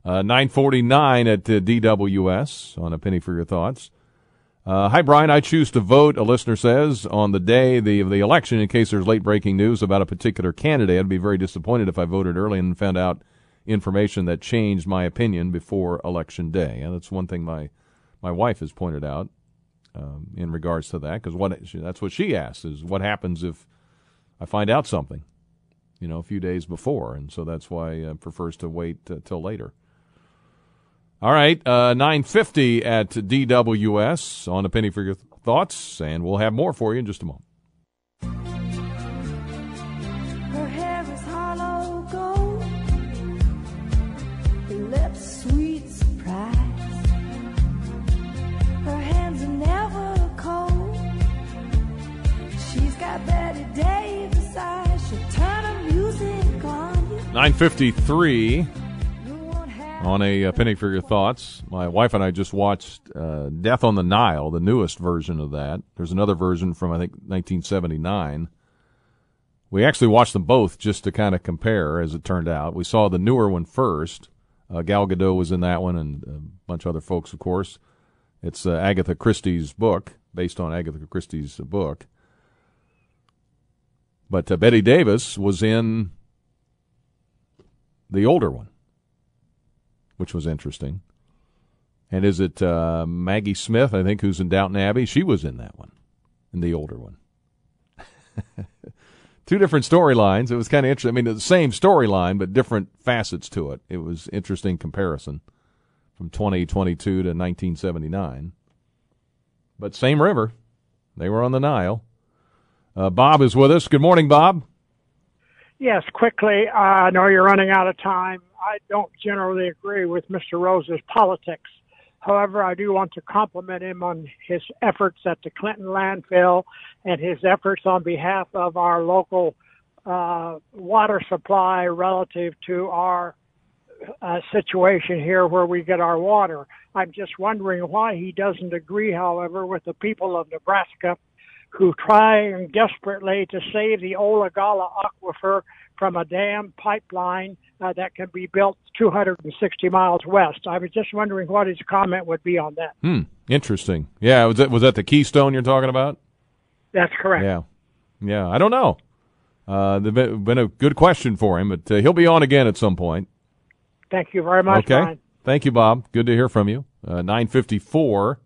Uh, 949 at uh, DWS on a penny for your thoughts. Uh, hi, Brian. I choose to vote, a listener says, on the day of the election in case there's late breaking news about a particular candidate. I'd be very disappointed if I voted early and found out information that changed my opinion before election day. And that's one thing my my wife has pointed out um, in regards to that because what that's what she asks is what happens if I find out something, you know, a few days before, and so that's why uh, prefers to wait uh, till later. All right, uh, nine fifty at DWS on a penny for your thoughts, and we'll have more for you in just a moment. Her hair is hollow gold, lips sweet surprise. Her hands are never cold. She's got Bette Davis eyes. She'll turn her music on you. Nine fifty three You won't have on a uh, penny for your thoughts. My wife and I just watched uh, Death on the Nile, the newest version of that. There's another version from I think 1979. We actually watched them both just to kind of compare, as it turned out. We saw the newer one first. Uh, Gal Gadot was in that one, and a bunch of other folks, of course. It's uh, Agatha Christie's book, based on Agatha Christie's book. But uh, Bette Davis was in the older one, which was interesting. And is it uh, Maggie Smith? I think who's in Downton Abbey. She was in that one, in the older one. Two different storylines. It was kind of interesting. I mean, the same storyline, but different facets to it. It was interesting comparison from 2022 to 1979. But same river. They were on the Nile. Uh, Bob is with us. Good morning, Bob. Yes, quickly. Uh, I know you're running out of time. I don't generally agree with Mr. Rose's politics. However, I do want to compliment him on his efforts at the Clinton landfill and his efforts on behalf of our local uh, water supply relative to our uh, situation here where we get our water. I'm just wondering why he doesn't agree, however, with the people of Nebraska who try desperately to save the Ogallala aquifer from a dam pipeline uh, that can be built 260 miles west. I was just wondering what his comment would be on that. Hmm. Interesting. Yeah. Was that was that the Keystone you're talking about? That's correct. Yeah. Yeah. I don't know. Uh, been a good question for him, but uh, he'll be on again at some point. Thank you very much. Okay. Brian. Thank you, Bob. Good to hear from you. Uh, 954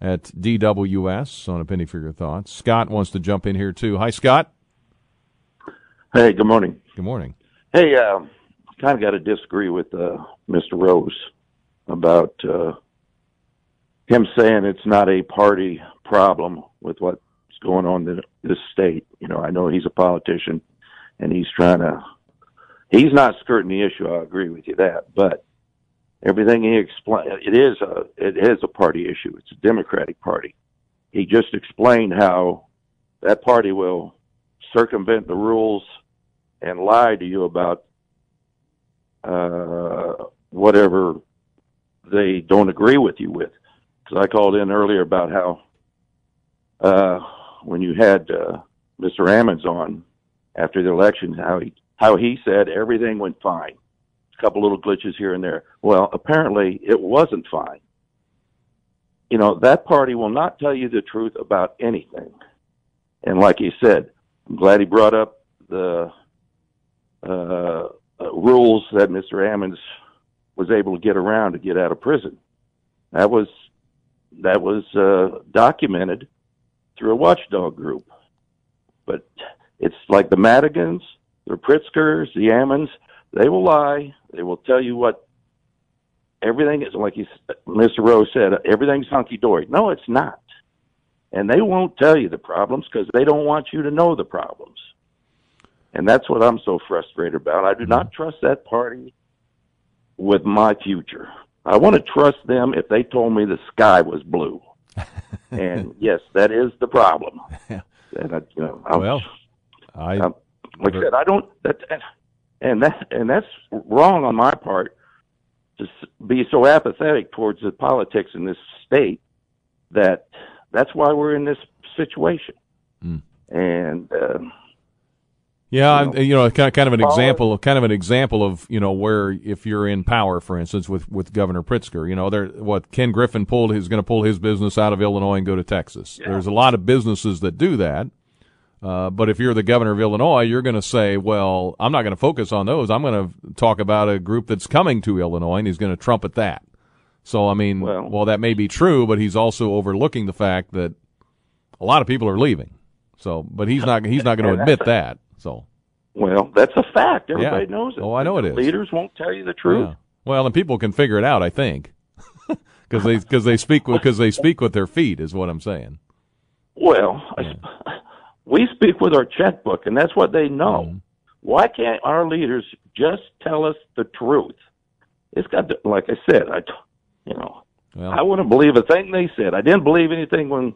at DWS on a penny for your thoughts. Scott wants to jump in here too. Hi, Scott. Hey, good morning. Good morning. Hey, uh, kind of got to disagree with uh, Mr. Rose about uh, him saying it's not a party problem with what's going on in this state. You know, I know he's a politician and he's trying to. He's not skirting the issue. I agree with you that, but everything he explained, it is a it is a party issue. It's a Democratic Party. He just explained how that party will circumvent the rules and lie to you about uh, whatever they don't agree with you with. Because I called in earlier about how uh, when you had uh, Mr. Ammons on after the election, how he how he said everything went fine. A couple little glitches here and there. Well, apparently it wasn't fine. You know that party will not tell you the truth about anything. And like he said, I'm glad he brought up the uh, uh, rules that Mr. Ammons was able to get around to get out of prison. That was that was uh, documented through a watchdog group. But it's like the Madigans, the Pritzkers, the Ammons. They will lie. They will tell you what everything is. Like he, Mr. Rose said, everything's hunky dory. No, it's not. And they won't tell you the problems because they don't want you to know the problems. And that's what I'm so frustrated about. I do mm-hmm. not trust that party with my future. I want to trust them if they told me the sky was blue. and yes, that is the problem. And I, you know, I'm, Well, I I'm- like I said, I don't. That, and that and that's wrong on my part to s- be so apathetic towards the politics in this state. That that's why we're in this situation. Hmm. And uh, Yeah, you I- you know, kind of, kind of an example, kind of an example of you know where if you're in power, for instance, with with Governor Pritzker, you know, there what Ken Griffin pulled, he's going to pull his business out of Illinois and go to Texas. There's a lot of businesses that do that, uh, but if you're the governor of Illinois, you're going to say, well, I'm not going to focus on those. I'm going to talk about a group that's coming to Illinois, and he's going to trumpet that. So I mean, Well- well, that may be true, but he's also overlooking the fact that a lot of people are leaving. So, but he's not he's not going to admit that. So. well, that's a fact. Everybody Yeah. knows it. Oh, I know it is. Leaders won't tell you the truth. Yeah. Well, and people can figure it out, I think, because they because they speak because they speak with their feet is what I'm saying. Well, I- we speak with our checkbook, and that's what they know. Mm-hmm. Why can't our leaders just tell us the truth? It's got to, like I said, I, you know, Well, I wouldn't believe a thing they said. I didn't believe anything when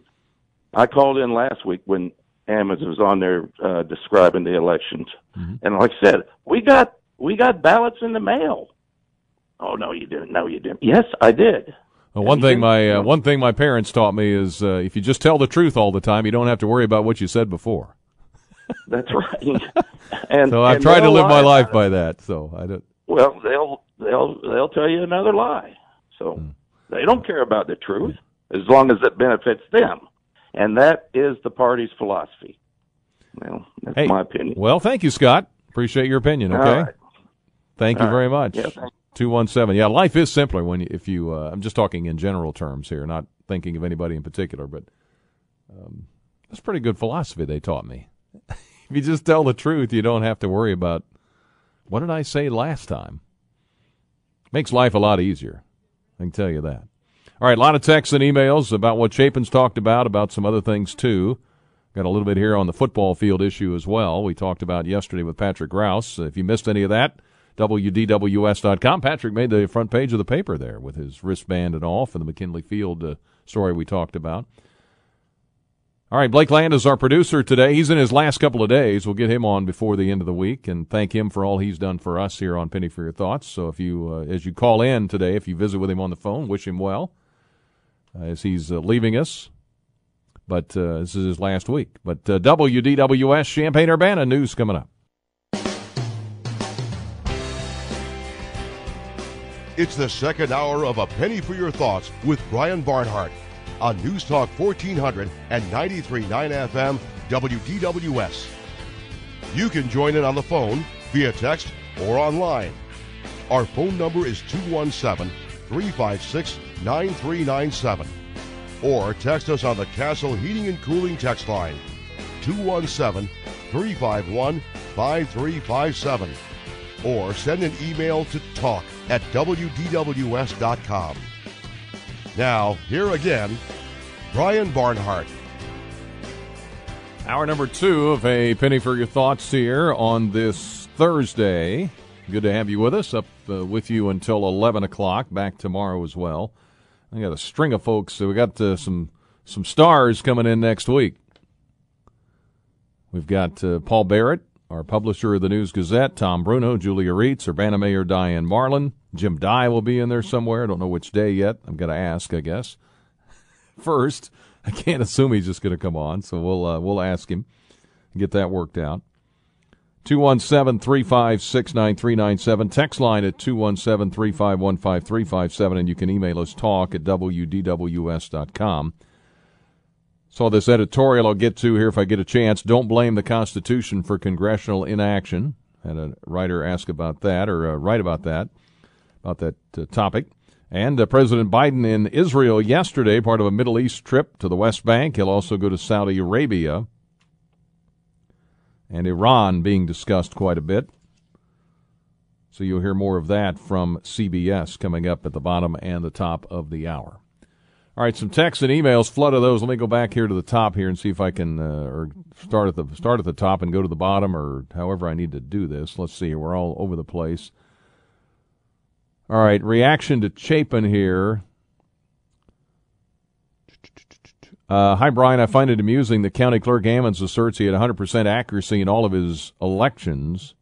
I called in last week when Ammons was on there uh, describing the elections, Mm-hmm. and like I said, we got we got ballots in the mail. Oh no, you didn't. No, you didn't. Yes, I did. well, one thing my uh, one thing my parents taught me is uh, if you just tell the truth all the time, you don't have to worry about what you said before. That's right. and So I've and tried to live my life by that. So I don't. Well, they'll they'll they'll tell you another lie. So Hmm. they don't care about the truth as long as it benefits them, and that is the party's philosophy. Well, that's Hey, my opinion. well, thank you, Scott. Appreciate your opinion. Okay. right. Thank you very much. Yeah, Two one seven. Yeah, life is simpler when you, if you. Uh, I'm just talking in general terms here, not thinking of anybody in particular, but um, that's pretty good philosophy they taught me. if you just tell the truth, you don't have to worry about what did I say last time. Makes life a lot easier. I can tell you that. All right, a lot of texts and emails about what Chapin's talked about, about some other things too. Got a little bit here on the football field issue as well. We talked about yesterday with Patrick Rouse. If you missed any of that, WDWS.com. Patrick made the front page of the paper there with his wristband and all for the McKinley Field uh, story we talked about. All right, Blake Land is our producer today. He's in his last couple of days. We'll get him on before the end of the week and thank him for all he's done for us here on Penny for Your Thoughts. So if you, uh, as you call in today, if you visit with him on the phone, wish him well uh, as he's uh, leaving us. But uh, this is his last week. But uh, WDWS Champaign Urbana news coming up. It's the second hour of A Penny for Your Thoughts with Brian Barnhart on News Talk 1400 and 93.9 FM WDWS. You can join in on the phone, via text, or online. Our phone number is 217 356 9397. Or text us on the Castle Heating and Cooling text line 217 351 5357 or send an email to talk at WDWS.com. Now, here again, Brian Barnhart. Hour number two of a penny for your thoughts here on this Thursday. Good to have you with us. Up uh, with you until eleven o'clock. Back tomorrow as well. I got a string of folks. So we got uh, some some stars coming in next week. We've got uh, Paul Barrett, our publisher of the News Gazette, Tom Bruno, Julia Rietz, Urbana Mayor Diane Marlin. Jim Dey will be in there somewhere. I don't know which day yet. I'm going to ask, I guess. First, I can't assume he's just going to come on, so we'll uh, we'll ask him and get that worked out. 217-356-9397. Text line at 217-351-5357, and you can email us talk at wdws.com. Saw this editorial I'll get to here if I get a chance. Don't blame the Constitution for congressional inaction. Had a writer ask about that, or uh, write about that, about that uh, topic. And uh, President Biden in Israel yesterday, part of a Middle East trip to the West Bank. He'll also go to Saudi Arabia and Iran being discussed quite a bit. So you'll hear more of that from CBS coming up at the bottom and the top of the hour. All right, some texts and emails, flood of those. Let me go back here to the top here and see if I can, uh, or start at the start at the top and go to the bottom, or however I need to do this. Let's see. We're all over the place. All right, reaction to Chapin here. Uh, hi, Brian. I find it amusing that County Clerk Ammons asserts he had 100% accuracy in all of his elections.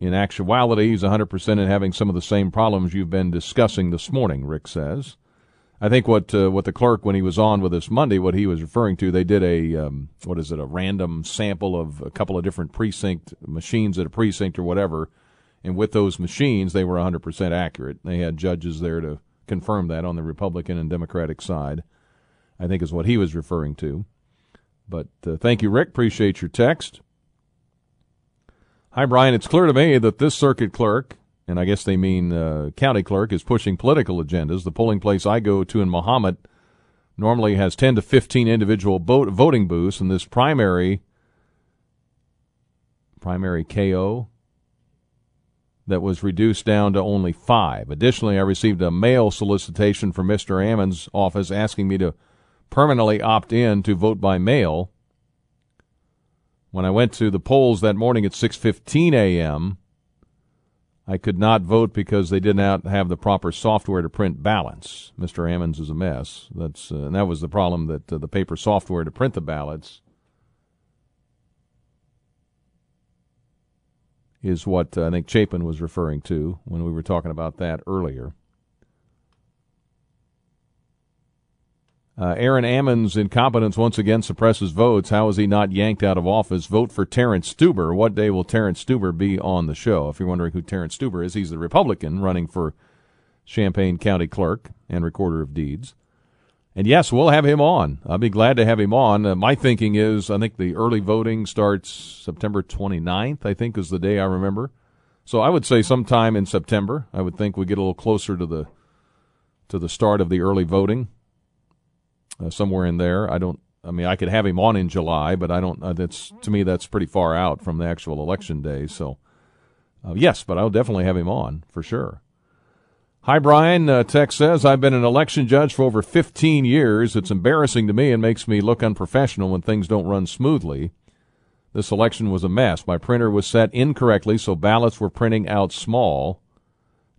In actuality, he's 100% in having some of the same problems you've been discussing this morning, Rick says. I think what uh, what the clerk, when he was on with us Monday, what he was referring to, they did a, um, what is it, a random sample of a couple of different precinct machines at a precinct or whatever. And with those machines, they were 100% accurate. They had judges there to confirm that on the Republican and Democratic side. I think is what he was referring to. But uh, thank you, Rick. Appreciate your text. Hi, Brian. It's clear to me that this circuit clerk, and I guess they mean uh, county clerk, is pushing political agendas. The polling place I go to in Mahomet normally has 10 to 15 individual vote, voting booths, and this primary, primary KO, that was reduced down to only five. Additionally, I received a mail solicitation from Mr. Ammons' office asking me to permanently opt in to vote by mail. When I went to the polls that morning at 6:15 a.m., I could not vote because they did not have the proper software to print ballots. Mr. Ammons is a mess. That's uh, and that was the problem that uh, the paper software to print the ballots is what uh, I think Chapin was referring to when we were talking about that earlier. Uh, Aaron Ammons' incompetence once again suppresses votes. How is he not yanked out of office? Vote for Terrence Stuber. What day will Terrence Stuber be on the show? If you're wondering who Terrence Stuber is, he's the Republican running for Champaign County Clerk and Recorder of Deeds. And yes, we'll have him on. I'll be glad to have him on. Uh, my thinking is I think the early voting starts September 29th, I think is the day I remember. So I would say sometime in September. I would think we get a little closer to the to the start of the early voting. Uh, somewhere in there. I don't. I mean, I could have him on in July, but I don't. Uh, that's to me that's pretty far out from the actual election day. So uh, yes, but I'll definitely have him on for sure. Hi, Brian. Uh, Tex says, I've been an election judge for over 15 years. It's embarrassing to me and makes me look unprofessional when things don't run smoothly. This election was a mess. My printer was set incorrectly, so ballots were printing out small.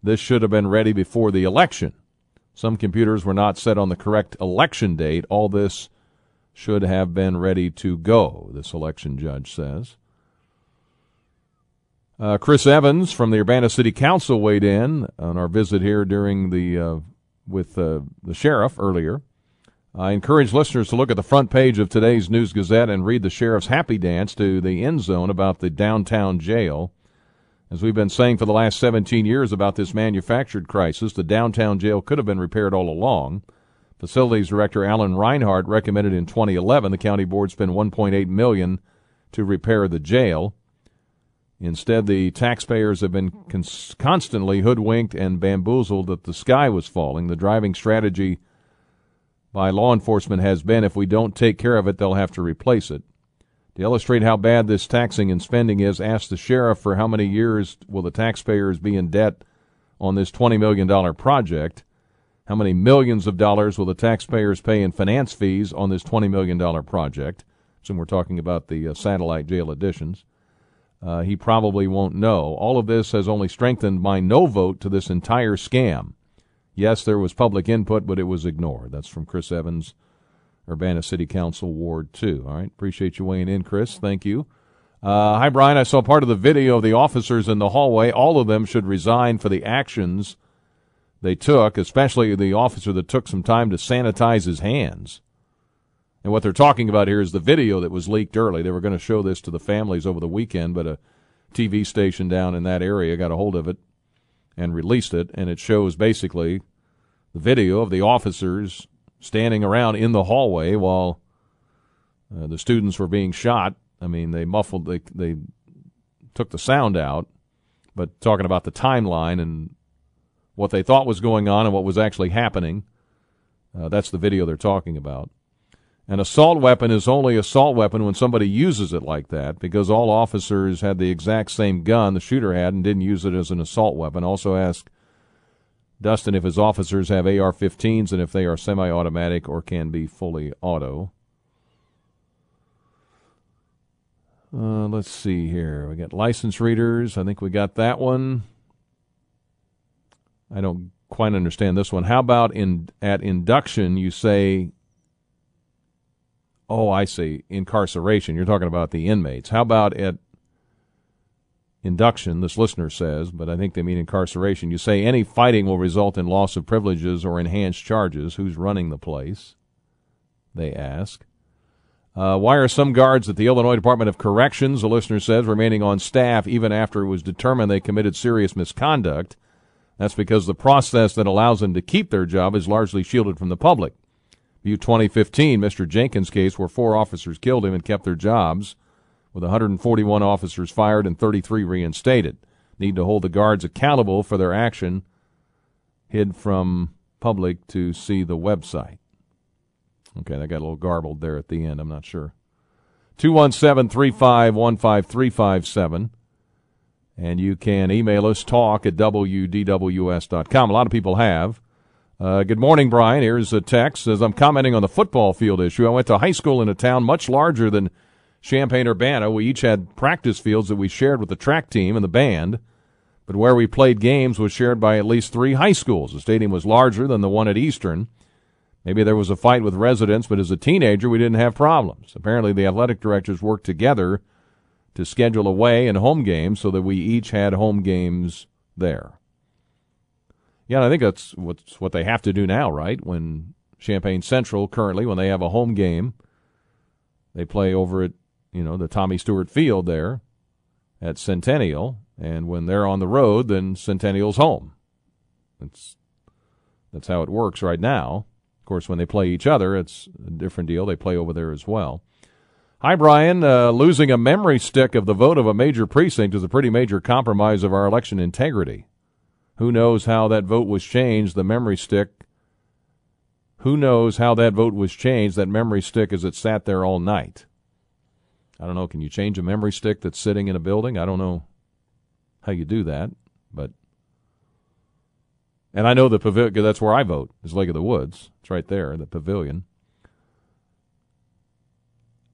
This should have been ready before the election. Some computers were not set on the correct election date. All this should have been ready to go, this election judge says. Uh, Chris Evans from the Urbana City Council weighed in on our visit here during the uh, with uh, the sheriff earlier. I encourage listeners to look at the front page of today's News Gazette and read the sheriff's happy dance to the end zone about the downtown jail. As we've been saying for the last 17 years about this manufactured crisis, the downtown jail could have been repaired all along. Facilities Director Alan Reinhardt recommended in 2011 the county board spend 1.8 million to repair the jail. Instead, the taxpayers have been cons- constantly hoodwinked and bamboozled that the sky was falling. The driving strategy by law enforcement has been if we don't take care of it, they'll have to replace it. To illustrate how bad this taxing and spending is, ask the sheriff for how many years will the taxpayers be in debt on this $20 million project. How many millions of dollars will the taxpayers pay in finance fees on this $20 million project? So we're talking about the uh, satellite jail additions. Uh, he probably won't know. All of this has only strengthened my no vote to this entire scam. Yes, there was public input, but it was ignored. That's from Chris Evans, Urbana City Council, Ward 2. All right. Appreciate you weighing in, Chris. Thank you. Uh, hi, Brian. I saw part of the video of the officers in the hallway. All of them should resign for the actions they took, especially the officer that took some time to sanitize his hands. And what they're talking about here is the video that was leaked early. They were going to show this to the families over the weekend, but a TV station down in that area got a hold of it and released it. And it shows basically the video of the officers standing around in the hallway while uh, the students were being shot. I mean, they muffled, they, they took the sound out, but talking about the timeline and what they thought was going on and what was actually happening. Uh, that's the video they're talking about. An assault weapon is only assault weapon when somebody uses it like that because all officers had the exact same gun the shooter had and didn't use it as an assault weapon. Also ask Dustin if his officers have AR-15s and if they are semi-automatic or can be fully auto. Uh, let's see here. We got license readers. I think we got that one. I don't quite understand this one. How about in at induction you say Oh, I see. Incarceration. You're talking about the inmates. How about at induction? This listener says, but I think they mean incarceration. You say any fighting will result in loss of privileges or enhanced charges. Who's running the place? They ask. Uh, why are some guards at the Illinois Department of Corrections, the listener says, remaining on staff even after it was determined they committed serious misconduct? That's because the process that allows them to keep their job is largely shielded from the public. View 2015, Mr. Jenkins' case, where four officers killed him and kept their jobs, with 141 officers fired and 33 reinstated. Need to hold the guards accountable for their action. Hid from public to see the website. Okay, that got a little garbled there at the end. I'm not sure. 217 351 5357. And you can email us talk at WDWS.com. A lot of people have. Uh, good morning, Brian. Here's a text. As I'm commenting on the football field issue, I went to high school in a town much larger than Champaign Urbana. We each had practice fields that we shared with the track team and the band, but where we played games was shared by at least three high schools. The stadium was larger than the one at Eastern. Maybe there was a fight with residents, but as a teenager, we didn't have problems. Apparently, the athletic directors worked together to schedule away and home games so that we each had home games there. Yeah, I think that's what's what they have to do now, right? When Champaign Central currently, when they have a home game, they play over at you know the Tommy Stewart Field there at Centennial, and when they're on the road, then Centennial's home. That's that's how it works right now. Of course, when they play each other, it's a different deal. They play over there as well. Hi, Brian. Uh, losing a memory stick of the vote of a major precinct is a pretty major compromise of our election integrity. Who knows how that vote was changed? The memory stick. Who knows how that vote was changed? That memory stick as it sat there all night. I don't know. Can you change a memory stick that's sitting in a building? I don't know how you do that, but. And I know the pavilion, that's where I vote, is Lake of the Woods. It's right there, the pavilion.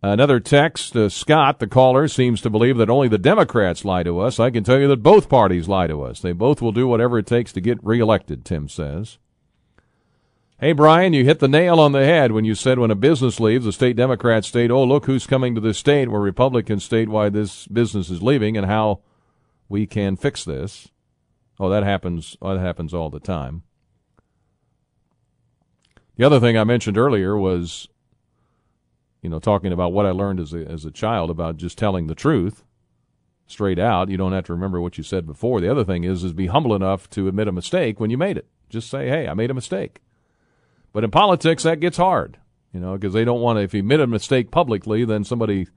Another text, uh, Scott, the caller, seems to believe that only the Democrats lie to us. I can tell you that both parties lie to us. They both will do whatever it takes to get reelected, Tim says. Hey, Brian, you hit the nail on the head when you said when a business leaves, the state Democrats state, oh, look who's coming to this state, where Republicans state why this business is leaving and how we can fix this. Oh, that happens, oh, that happens all the time. The other thing I mentioned earlier was you know, talking about what I learned as a, as a child about just telling the truth straight out. You don't have to remember what you said before. The other thing is, is be humble enough to admit a mistake when you made it. Just say, hey, I made a mistake. But in politics, that gets hard, you know, because they don't want to, if you admit a mistake publicly, then somebody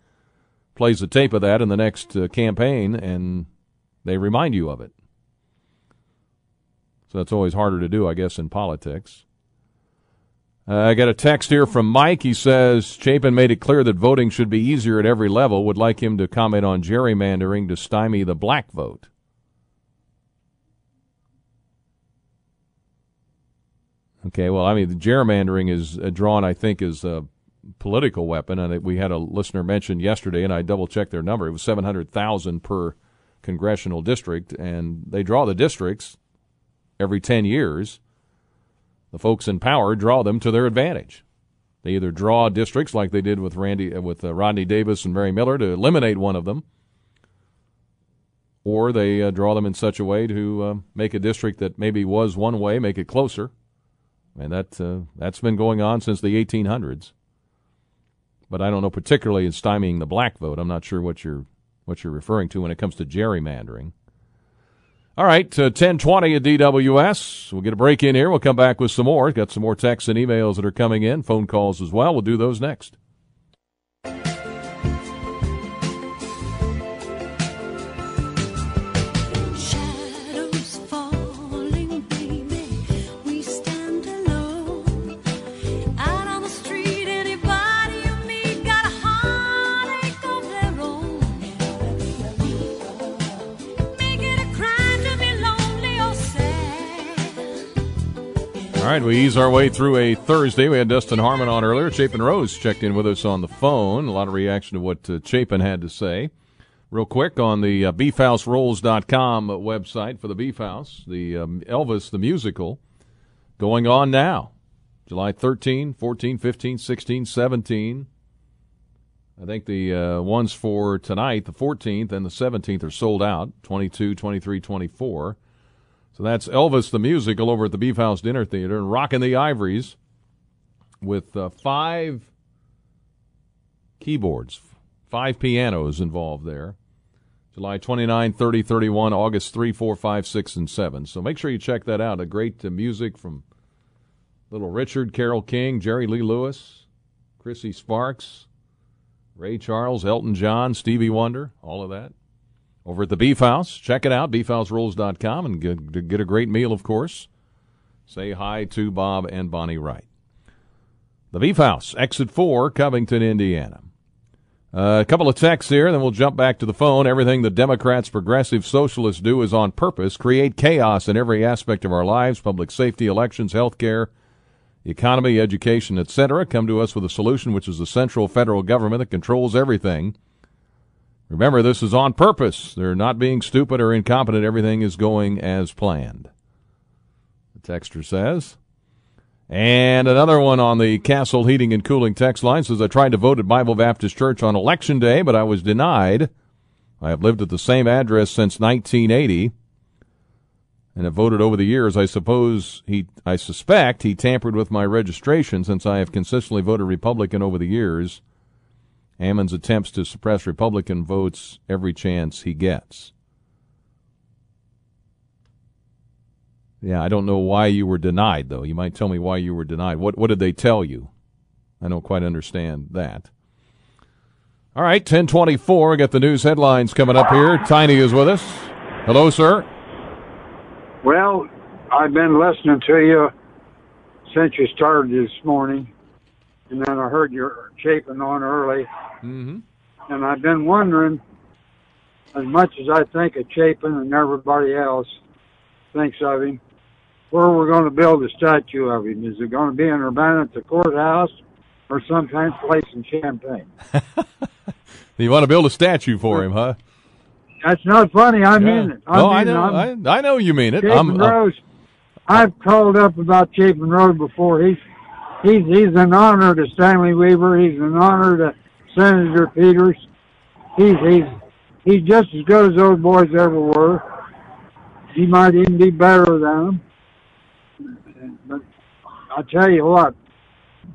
plays the tape of that in the next uh, campaign and they remind you of it. So that's always harder to do, I guess, in politics. Uh, I got a text here from Mike. He says Chapin made it clear that voting should be easier at every level. Would like him to comment on gerrymandering to stymie the black vote. Okay, well, I mean, the gerrymandering is uh, drawn, I think, as a political weapon. And we had a listener mention yesterday, and I double checked their number. It was 700,000 per congressional district, and they draw the districts every 10 years the folks in power draw them to their advantage. They either draw districts like they did with Randy uh, with uh, Rodney Davis and Mary Miller to eliminate one of them, or they uh, draw them in such a way to uh, make a district that maybe was one way, make it closer, and that uh, that's been going on since the 1800s. But I don't know particularly in stymieing the black vote. I'm not sure what you're what you're referring to when it comes to gerrymandering. All right, uh, 1020 at DWS. We'll get a break in here. We'll come back with some more. Got some more texts and emails that are coming in, phone calls as well. We'll do those next. All right, we ease our way through a Thursday. We had Dustin Heuerman on earlier. Chapin Rose checked in with us on the phone. A lot of reaction to what uh, Chapin had to say. Real quick on the uh, beefhouserolls.com website for the Beef House, the um, Elvis the musical going on now. July 13, 14, 15, 16, 17. I think the uh, ones for tonight, the 14th and the 17th, are sold out 22, 23, 24. So that's Elvis the Musical over at the Beef House Dinner Theater and Rockin' the Ivories with uh, five keyboards, five pianos involved there. July 29, 30, 31, August 3, 4, 5, 6, and 7. So make sure you check that out. A great uh, music from Little Richard, Carole King, Jerry Lee Lewis, Chrissy Sparks, Ray Charles, Elton John, Stevie Wonder, all of that over at the Beef House. Check it out, beefhouserolls.com, and get, get a great meal, of course. Say hi to Bob and Bonnie Wright. The Beef House, exit 4, Covington, Indiana. Uh, a couple of texts here, then we'll jump back to the phone. Everything the Democrats, progressive socialists do is on purpose, create chaos in every aspect of our lives public safety, elections, health care, economy, education, etc. Come to us with a solution, which is the central federal government that controls everything. Remember, this is on purpose. They're not being stupid or incompetent. Everything is going as planned. The texter says. And another one on the Castle Heating and Cooling text line says I tried to vote at Bible Baptist Church on election day, but I was denied. I have lived at the same address since 1980 and have voted over the years. I suppose he, I suspect he tampered with my registration since I have consistently voted Republican over the years. Ammons attempts to suppress Republican votes every chance he gets. Yeah, I don't know why you were denied, though. You might tell me why you were denied. What what did they tell you? I don't quite understand that. All right, 1024. I Got the news headlines coming up here. Tiny is with us. Hello, sir. Well, I've been listening to you since you started this morning, and then I heard you're Chapin on early, Mm-hmm. and I've been wondering, as much as I think of Chapin and everybody else thinks of him, where we're going to build a statue of him. Is it going to be in Urbana at the courthouse or some kind of place in Champaign? You want to build a statue for him, huh? That's not funny. I mean it. I oh, mean I know. I'm- I, I know you mean it. Chapin I'm, I'm- Rose. I've called up about Chapin Road before. He's he's he's an honor to Stanley Weaver. He's an honor to Senator Peters. He's he's he's just as good as those boys ever were. He might even be better than them. But I tell you what,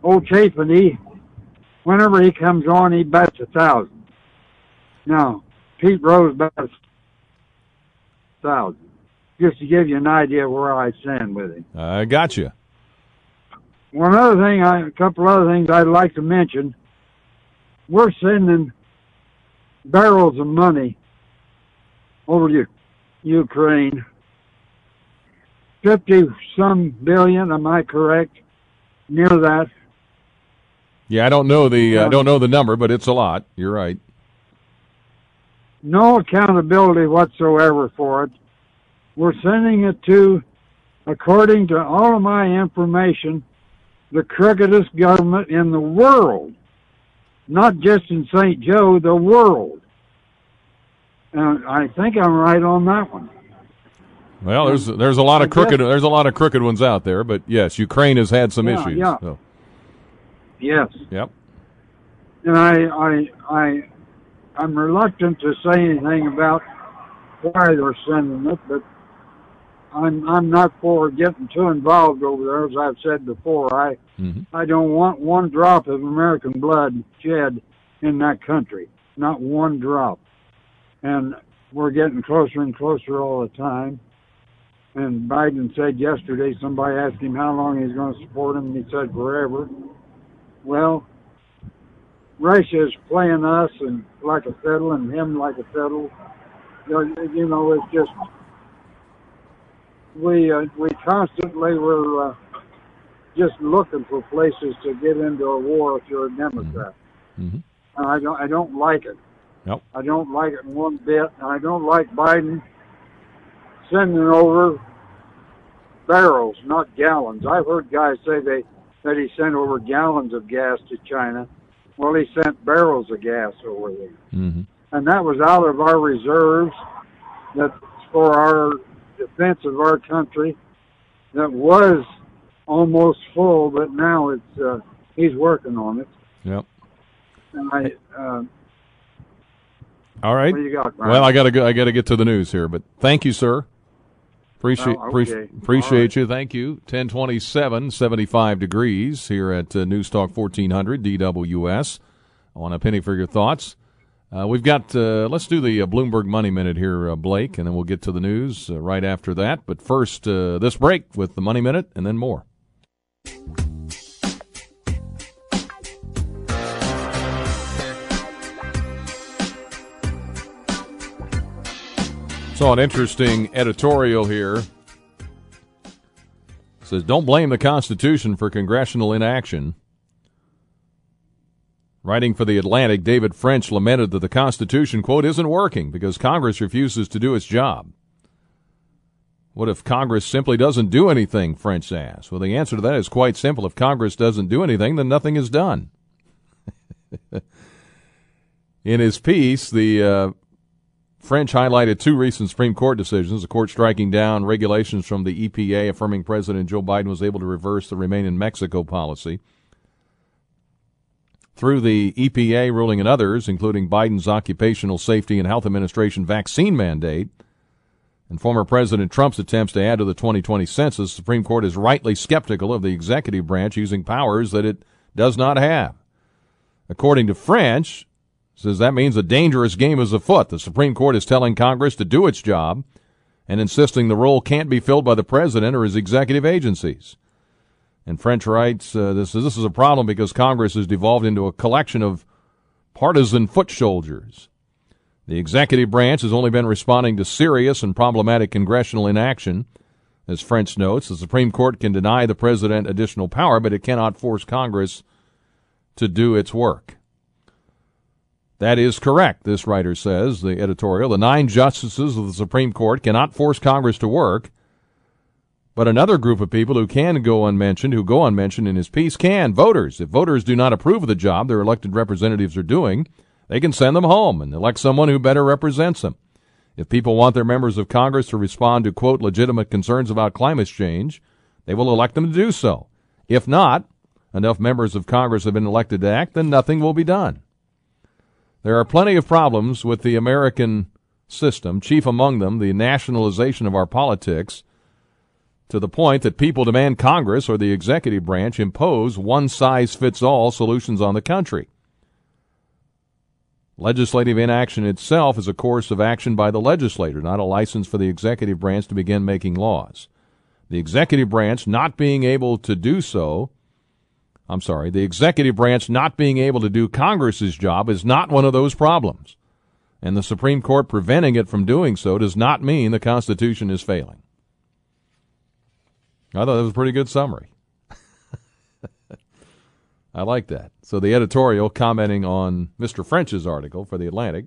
old Chapin, he whenever he comes on, he bets a thousand. Now, Pete Rose bets a thousand just to give you an idea where I stand with him. I got you. One other thing, I, a couple other things I'd like to mention. We're sending barrels of money over to Ukraine. Fifty some billion, am I correct? Near that. Yeah, I don't know the uh, I don't know the number, but it's a lot. You're right. no accountability whatsoever for it. We're sending it to, according to all of my information, the crookedest government in the world. Not just in St. Joe, the world. And I think I'm right on that one. Well, there's there's a lot of crooked there's a lot of crooked ones out there, but yes, Ukraine has had some Yeah, issues. yeah. so, Yes. yep. And I, I, I, I'm reluctant to say anything about why they're sending it, but I'm, I'm not for getting too involved over there. As I've said before, I, Mhm. I don't want one drop of American blood shed in that country. Not one drop. And we're getting closer and closer all the time. And Biden said yesterday, somebody asked him how long he's going to support him, and he said forever. Well, Russia is playing us and like a fiddle, and him like a fiddle. You know, you know, it's just we uh, we constantly were uh, just looking for places to get into a war if you're a Democrat. Mhm. And I don't I don't like it. Nope. I don't like it one bit. And I don't like Biden sending over barrels, not gallons. I've heard guys say they that he sent over gallons of gas to China. Well, he sent barrels of gas over there, hmm and that was out of our reserves. That's for our defense of our country. That was almost full, but now it's uh, he's working on it. Yep. And I, uh, All right. got, Well, I gotta go. I gotta get to the news here, but thank you, sir. Appreciate Oh, okay. appreciate you. Thank you. 1027, 75 degrees here at uh, News Talk 1400 DWS. On a penny for your thoughts. Uh, we've got. Uh, let's do the uh, Bloomberg Money Minute here, uh, Blake, and then we'll get to the news uh, right after that. But first, uh, this break with the Money Minute, and then more. Saw an interesting editorial here. It says, "Don't blame the Constitution for congressional inaction." Writing for the Atlantic, David French lamented that the Constitution quote isn't working because Congress refuses to do its job. What if Congress simply doesn't do anything? French asked. Well, the answer to that is quite simple. If Congress doesn't do anything, then nothing is done. In his piece, the uh, French highlighted two recent Supreme Court decisions, the court striking down regulations from the EPA affirming President Joe Biden was able to reverse the Remain in Mexico policy. Through the EPA ruling and others, including Biden's Occupational Safety and Health Administration vaccine mandate and former President Trump's attempts to add to the 2020 census, the Supreme Court is rightly skeptical of the executive branch using powers that it does not have. According to French, says that means a dangerous game is afoot. The Supreme Court is telling Congress to do its job and insisting the role can't be filled by the president or his executive agencies. And French writes, uh, this, is, this is a problem because Congress has devolved into a collection of partisan foot soldiers. The executive branch has only been responding to serious and problematic congressional inaction. As French notes, the Supreme Court can deny the president additional power, but it cannot force Congress to do its work. That is correct, this writer says, the editorial. The nine justices of the Supreme Court cannot force Congress to work, but another group of people who can go unmentioned, who go unmentioned in his piece, can. Voters. If voters do not approve of the job their elected representatives are doing, they can send them home and elect someone who better represents them. If people want their members of Congress to respond to, quote, legitimate concerns about climate change, they will elect them to do so. If not, enough members of Congress have been elected to act, then nothing will be done. There are plenty of problems with the American system, chief among them the nationalization of our politics, to the point that people demand Congress or the executive branch impose one size fits all solutions on the country. Legislative inaction itself is a course of action by the legislator, not a license for the executive branch to begin making laws. The executive branch not being able to do so I'm sorry, the executive branch not being able to do Congress's job is not one of those problems. And the Supreme Court preventing it from doing so does not mean the Constitution is failing. I thought that was a pretty good summary. I like that. So the editorial commenting on Mr. French's article for The Atlantic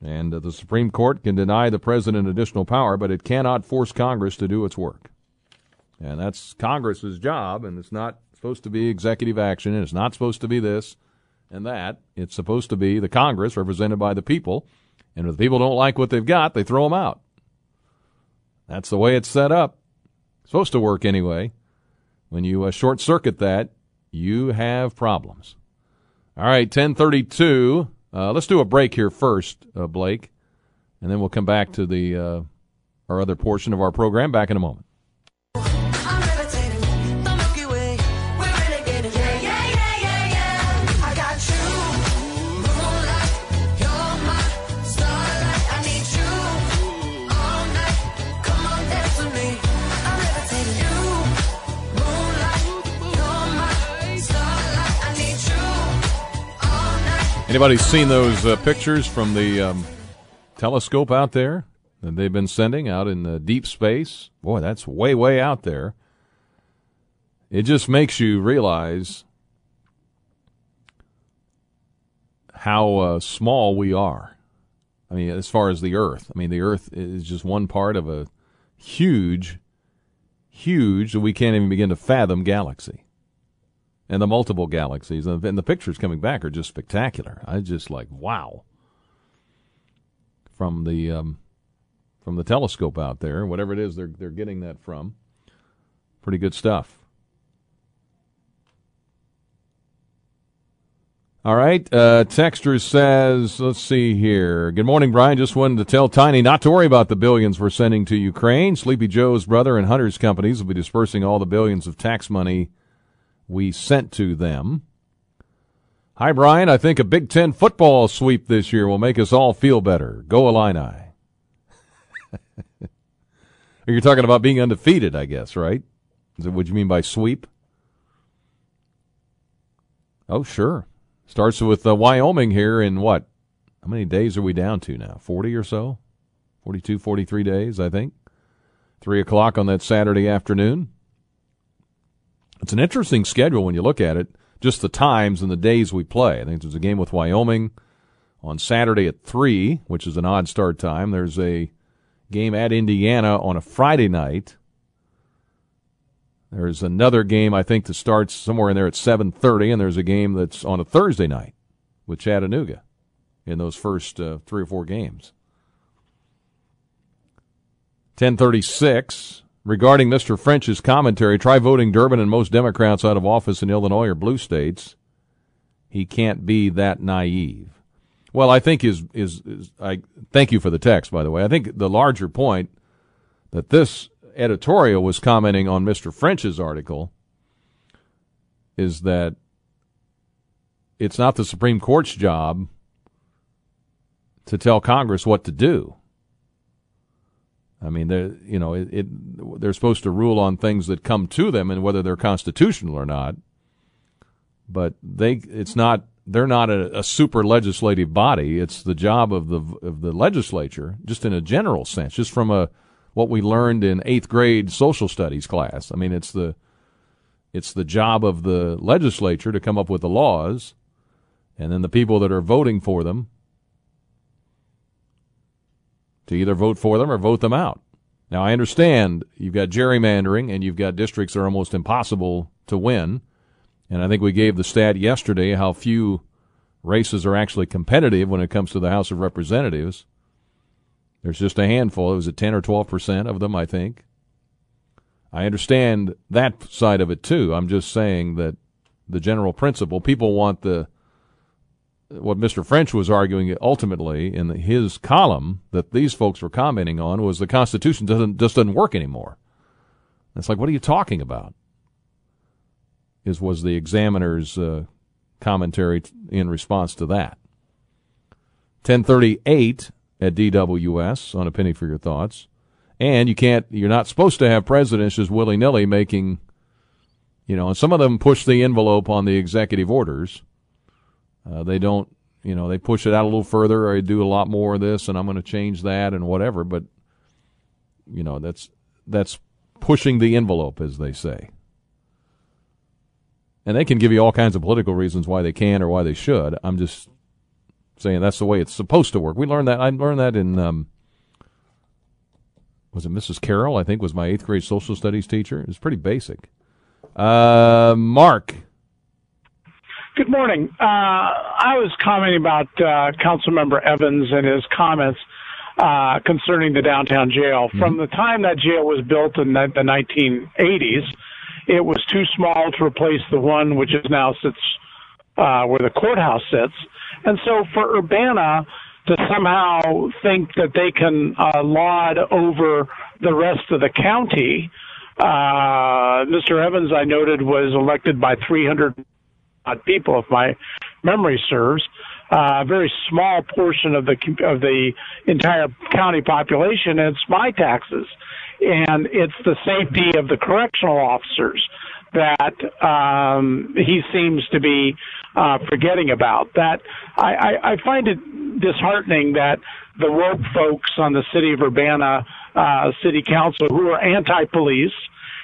And uh, the Supreme Court can deny the president additional power, but it cannot force Congress to do its work. And that's Congress's job, and it's not supposed to be executive action, and it's not supposed to be this and that. It's supposed to be the Congress represented by the people, and if the people don't like what they've got, they throw them out. That's the way it's set up. It's supposed to work anyway. When you uh, short circuit that, you have problems. All right, 1032. Uh, let's do a break here first, uh, Blake, and then we'll come back to the uh, our other portion of our program. Back in a moment. Anybody seen those uh, pictures from the um, telescope out there that they've been sending out in the deep space? Boy, that's way, way out there. It just makes you realize how uh, small we are. I mean, as far as the Earth, I mean, the Earth is just one part of a huge, huge, we can't even begin to fathom galaxy and the multiple galaxies. And the pictures coming back are just spectacular. I just like wow from the um, from the telescope out there, whatever it is they're they're getting that from. Pretty good stuff. All right. Uh, Texter says, let's see here. Good morning, Brian. Just wanted to tell Tiny not to worry about the billions we're sending to Ukraine. Sleepy Joe's brother and Hunter's companies will be dispersing all the billions of tax money we sent to them. Hi, Brian. I think a Big Ten football sweep this year will make us all feel better. Go Illini. You're talking about being undefeated, I guess, right? Is that what do you mean by sweep? Oh, sure. Starts with uh, Wyoming here in what? How many days are we down to now? 40 or so? 42, 43 days, I think. 3 o'clock on that Saturday afternoon. It's an interesting schedule when you look at it, just the times and the days we play. I think there's a game with Wyoming on Saturday at 3, which is an odd start time. There's a game at Indiana on a Friday night. There's another game I think that starts somewhere in there at 7:30 and there's a game that's on a Thursday night with Chattanooga in those first uh, 3 or 4 games. 1036 regarding Mr. French's commentary, try voting Durbin and most Democrats out of office in Illinois or blue states. He can't be that naive. Well, I think is, is, I thank you for the text, by the way. I think the larger point that this editorial was commenting on Mr. French's article is that it's not the Supreme Court's job to tell Congress what to do. I mean, they're you know it, it, they're supposed to rule on things that come to them and whether they're constitutional or not. But they it's not they're not a, a super legislative body. It's the job of the of the legislature, just in a general sense, just from a what we learned in eighth grade social studies class. I mean, it's the it's the job of the legislature to come up with the laws, and then the people that are voting for them to either vote for them or vote them out. Now, I understand you've got gerrymandering and you've got districts that are almost impossible to win. And I think we gave the stat yesterday how few races are actually competitive when it comes to the House of Representatives. There's just a handful. It was at 10 or 12 percent of them, I think. I understand that side of it too. I'm just saying that the general principle, people want the what Mr. French was arguing ultimately in his column that these folks were commenting on was the Constitution doesn't just doesn't work anymore. It's like, what are you talking about? Is was the examiner's uh, commentary in response to that? 1038 at DWS on a penny for your thoughts. And you can't, you're not supposed to have presidents just willy nilly making, you know, and some of them push the envelope on the executive orders. Uh, they don't, you know, they push it out a little further or they do a lot more of this and I'm going to change that and whatever. But, you know, that's, that's pushing the envelope, as they say. And they can give you all kinds of political reasons why they can or why they should. I'm just saying that's the way it's supposed to work. We learned that. I learned that in, um, was it Mrs. Carroll? I think was my eighth grade social studies teacher. It's pretty basic. Uh, Mark. Good morning. Uh, I was commenting about uh, Councilmember Evans and his comments uh, concerning the downtown jail. Mm-hmm. From the time that jail was built in the, the 1980s, it was too small to replace the one which is now sits uh, where the courthouse sits. And so for Urbana to somehow think that they can uh, laud over the rest of the county, uh, Mr. Evans, I noted, was elected by 300 people, if my memory serves. Uh, a very small portion of the of the entire county population, and it's my taxes, and it's the safety of the correctional officers that um, he seems to be uh, forgetting about. That I, I, I find it disheartening that the woke folks on the city of Urbana uh, city council who are anti-police,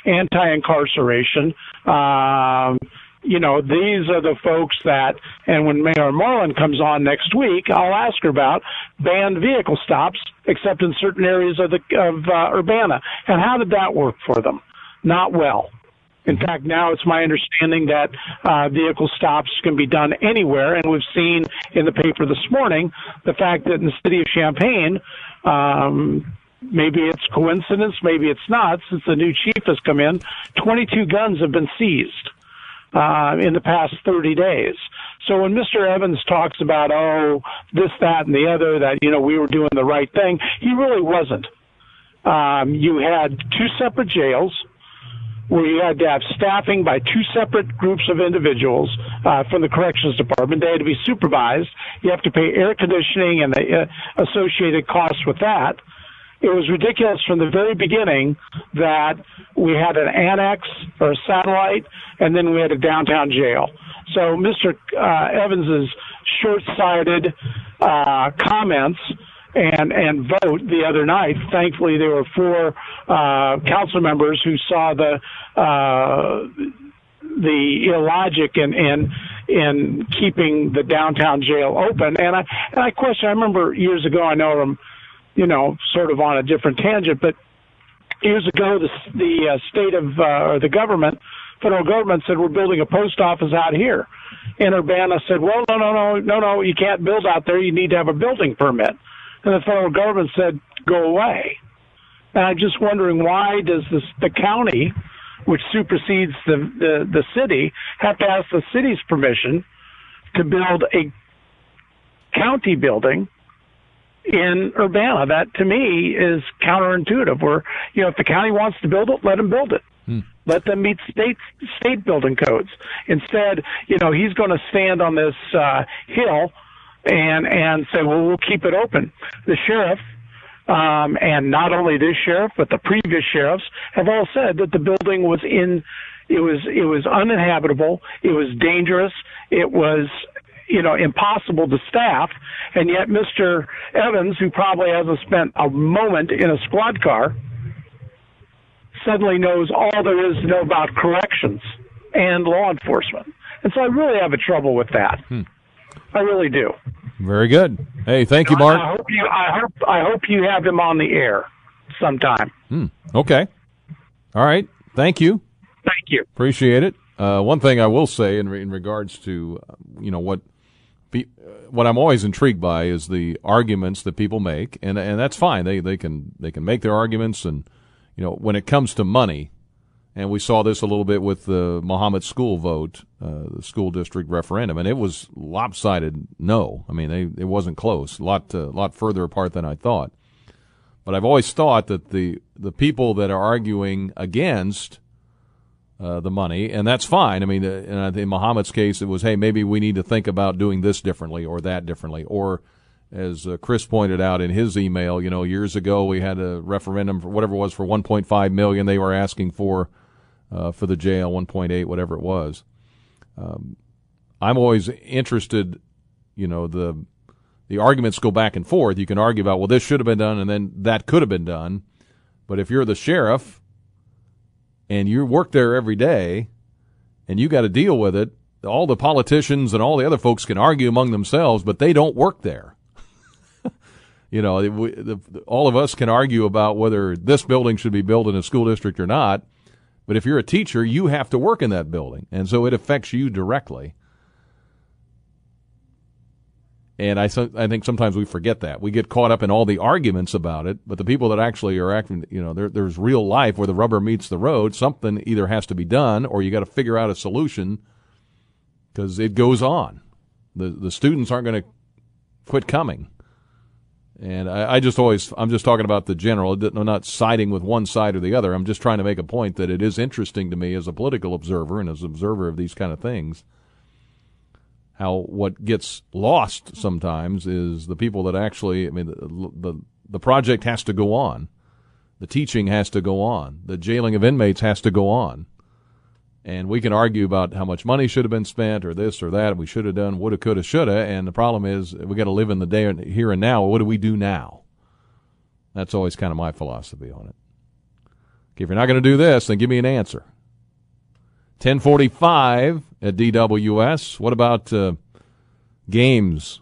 anti-incarceration. Um, you know, these are the folks that, and when Mayor Marlin comes on next week, I'll ask her about banned vehicle stops, except in certain areas of the of uh, Urbana. And how did that work for them? Not well. In fact, now it's my understanding that uh, vehicle stops can be done anywhere, and we've seen in the paper this morning the fact that in the city of Champaign, um, maybe it's coincidence, maybe it's not, since the new chief has come in, 22 guns have been seized uh, in the past 30 days. So when Mr. Evans talks about, oh, this, that, and the other, that, you know, we were doing the right thing, he really wasn't. Um, you had two separate jails where you had to have staffing by two separate groups of individuals uh, from the corrections department. They had to be supervised. You have to pay air conditioning and the uh, associated costs with that. It was ridiculous from the very beginning that we had an annex or a satellite, and then we had a downtown jail. So Mr. Uh, Evans's short-sighted uh, comments and and vote the other night. Thankfully, there were four uh, council members who saw the uh, the illogic in in in keeping the downtown jail open. And I and I question. I remember years ago. I know I'm, you know, sort of on a different tangent, but years ago, the the uh, state of uh, or the government, federal government said we're building a post office out here. And Urbana said, well, no, no, no, no, no, you can't build out there. You need to have a building permit and the federal government said, "Go away." And I'm just wondering why does this, the county, which supersedes the, the the city, have to ask the city's permission to build a county building in Urbana? That to me is counterintuitive. Where you know if the county wants to build it, let them build it. Hmm. Let them meet state state building codes. Instead, you know, he's going to stand on this uh, hill and and say, well, we'll keep it open. The sheriff um, and not only this sheriff but the previous sheriffs have all said that the building was in it was it was uninhabitable it was dangerous it was you know impossible to staff and yet mr evans who probably hasn't spent a moment in a squad car suddenly knows all there is to know about corrections and law enforcement and so i really have a trouble with that i really do Very good. Hey, thank you, I Mark. hope you. I hope. I hope you have him on the air sometime. Hmm. Okay. All right. Thank you. Thank you. Appreciate it. Uh, one thing I will say in, re- in regards to, uh, you know, what be, what I'm always intrigued by is the arguments that people make, and and that's fine. They they can they can make their arguments, and you know, when it comes to money, and we saw this a little bit with the Mahomet school vote, uh, the school district referendum, and it was lopsided. No, I mean, they, it wasn't close. A lot uh, lot further apart than I thought. But I've always thought that the the people that are arguing against uh, the money, and that's fine. I mean, uh, in, uh, Mahomet's case, it was, hey, maybe we need to think about doing this differently or that differently, or as uh, Chris pointed out in his email, you know, years ago we had a referendum for whatever it was for 1.5 million. They were asking for uh, for the jail, 1.8, whatever it was. Um, I'm always interested, you know, the the arguments go back and forth. You can argue about, well, this should have been done, and then that could have been done. But if you're the sheriff and you work there every day and you got to deal with it, all the politicians and all the other folks can argue among themselves, but they don't work there. you know, we, the, all of us can argue about whether this building should be built in a school district or not. But if you're a teacher, you have to work in that building, and so it affects you directly. And I, I think sometimes we forget that. We get caught up in all the arguments about it, but the people that actually are acting, you know, there, there's real life where the rubber meets the road. Something either has to be done or you got to figure out a solution because it goes on. The, the students aren't going to quit coming. And I, I just always, I'm just talking about the general. I'm not siding with one side or the other. I'm just trying to make a point that it is interesting to me as a political observer and as an observer of these kind of things how what gets lost sometimes is the people that actually I mean the, the the project has to go on. The teaching has to go on. The jailing of inmates has to go on. And we can argue about how much money should have been spent or this or that. We should have done woulda, coulda, shoulda. And the problem is we got to live in the day here and now. What do we do now? That's always kind of my philosophy on it. Okay, if you're not going to do this, then give me an answer. 1045 at DWS. What about uh, games?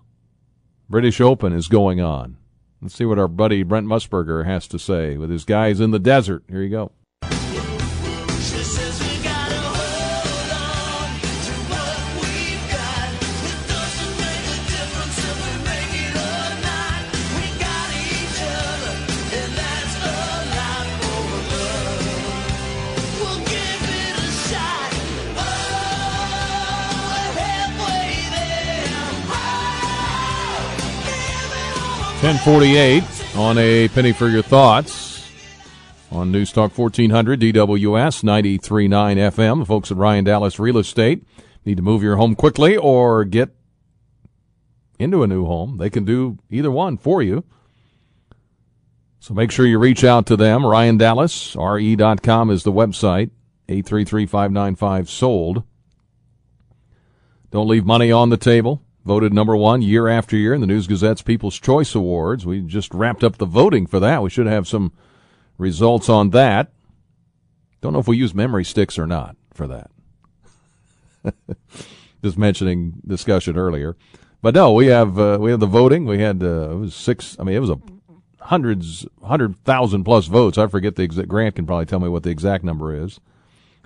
British Open is going on. Let's see what our buddy Brent Musburger has to say with his guys in the desert. Here you go. Ten forty-eight on a penny for your thoughts on News Talk fourteen hundred DWS 93.9 FM. The folks at Ryan Dallas Real Estate need to move your home quickly or get into a new home. They can do either one for you. So make sure you reach out to them. Ryan Dallas, re.com is the website. 833 595 sold. Don't leave money on the table. Voted number one year after year in the News Gazette's People's Choice Awards. We just wrapped up the voting for that. We should have some results on that. Don't know if we use memory sticks or not for that. just mentioning discussion earlier. But no, we have uh, we have the voting. We had uh, it was six. I mean, it was a hundreds, hundred thousand plus votes. I forget the exact. Grant can probably tell me what the exact number is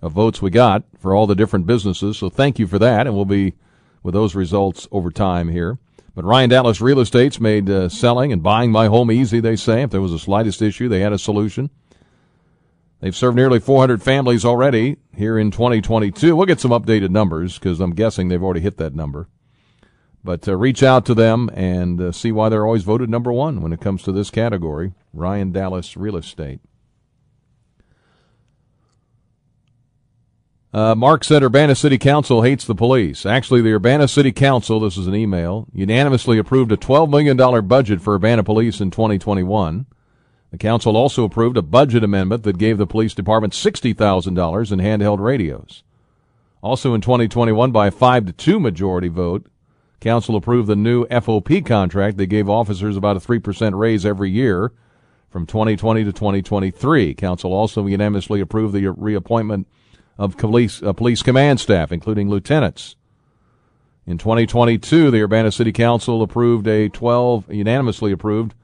of votes we got for all the different businesses. So thank you for that, and we'll be with those results over time here. But Ryan Dallas Real Estate's made uh, selling and buying my home easy. They say if there was the slightest issue, they had a solution. They've served nearly 400 families already here in 2022. We'll get some updated numbers because I'm guessing they've already hit that number. But uh, reach out to them and uh, see why they're always voted number one when it comes to this category. Ryan Dallas Real Estate. Uh, Mark said Urbana City Council hates the police. Actually, the Urbana City Council, this is an email, unanimously approved a $12 million budget for Urbana Police in 2021. The council also approved a budget amendment that gave the police department $60,000 in handheld radios. Also in 2021, by a 5 to 2 majority vote, council approved the new FOP contract that gave officers about a 3% raise every year from 2020 to 2023. Council also unanimously approved the reappointment of police, uh, police command staff, including lieutenants. In 2022, the Urbana City Council approved a 12, unanimously approved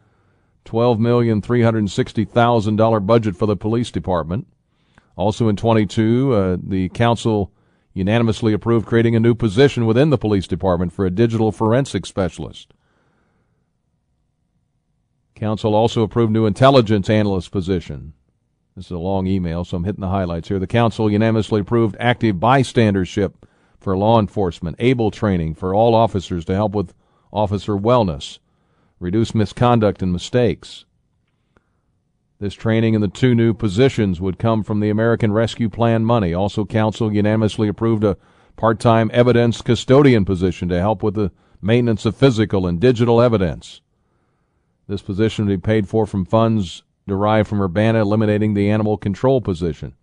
$12,360,000 budget for the police department. Also in 22, uh, the council unanimously approved creating a new position within the police department for a digital forensic specialist. Council also approved new intelligence analyst position. This is a long email, so I'm hitting the highlights here. The council unanimously approved active bystandership for law enforcement, able training for all officers to help with officer wellness, reduce misconduct and mistakes. This training and the two new positions would come from the American Rescue Plan money. Also, council unanimously approved a part-time evidence custodian position to help with the maintenance of physical and digital evidence. This position would be paid for from funds derived from Urbana eliminating the animal control position.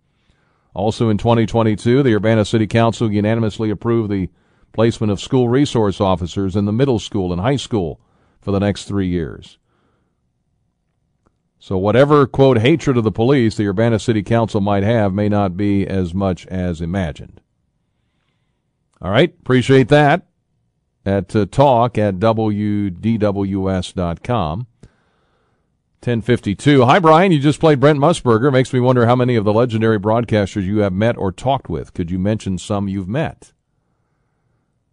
Also in 2022, the Urbana City Council unanimously approved the placement of school resource officers in the middle school and high school for the next three years. So whatever, quote, hatred of the police the Urbana City Council might have may not be as much as imagined. All right, appreciate that at uh, talk at wdws.com. 1052. Hi, Brian. You just played Brent Musburger. Makes me wonder how many of the legendary broadcasters you have met or talked with. Could you mention some you've met?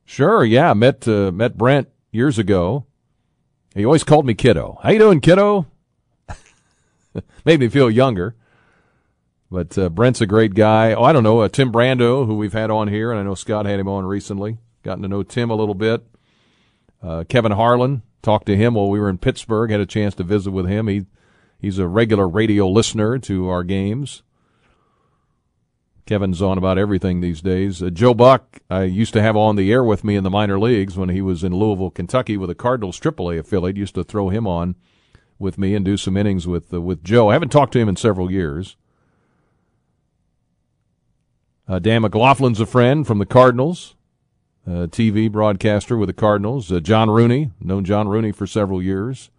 Sure, yeah. Met, uh, met Brent years ago. He always called me kiddo. How you doing, kiddo? Made me feel younger. But uh, Brent's a great guy. Oh, I don't know. Uh, Tim Brando, who we've had on here, and I know Scott had him on recently. Gotten to know Tim a little bit. Uh, Kevin Harlan, talked to him while we were in Pittsburgh. Had a chance to visit with him. He he's a regular radio listener to our games. Kevin's on about everything these days. Uh, Joe Buck, I used to have on the air with me in the minor leagues when he was in Louisville, Kentucky, with the Cardinals AAA affiliate. Used to throw him on with me and do some innings with uh, with Joe. I haven't talked to him in several years. Uh, Dan McLaughlin's a friend from the Cardinals uh, TV broadcaster with the Cardinals. Uh, John Rooney, known John Rooney for several years.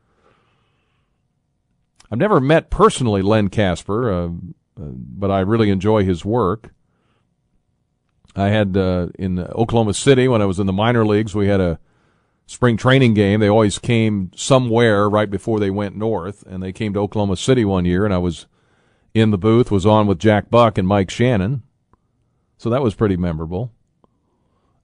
I've never met personally Len Kasper, uh, uh but I really enjoy his work. I had uh, in Oklahoma City when I was in the minor leagues, we had a spring training game. They always came somewhere right before they went north, and they came to Oklahoma City one year, and I was in the booth, was on with Jack Buck and Mike Shannon. So that was pretty memorable.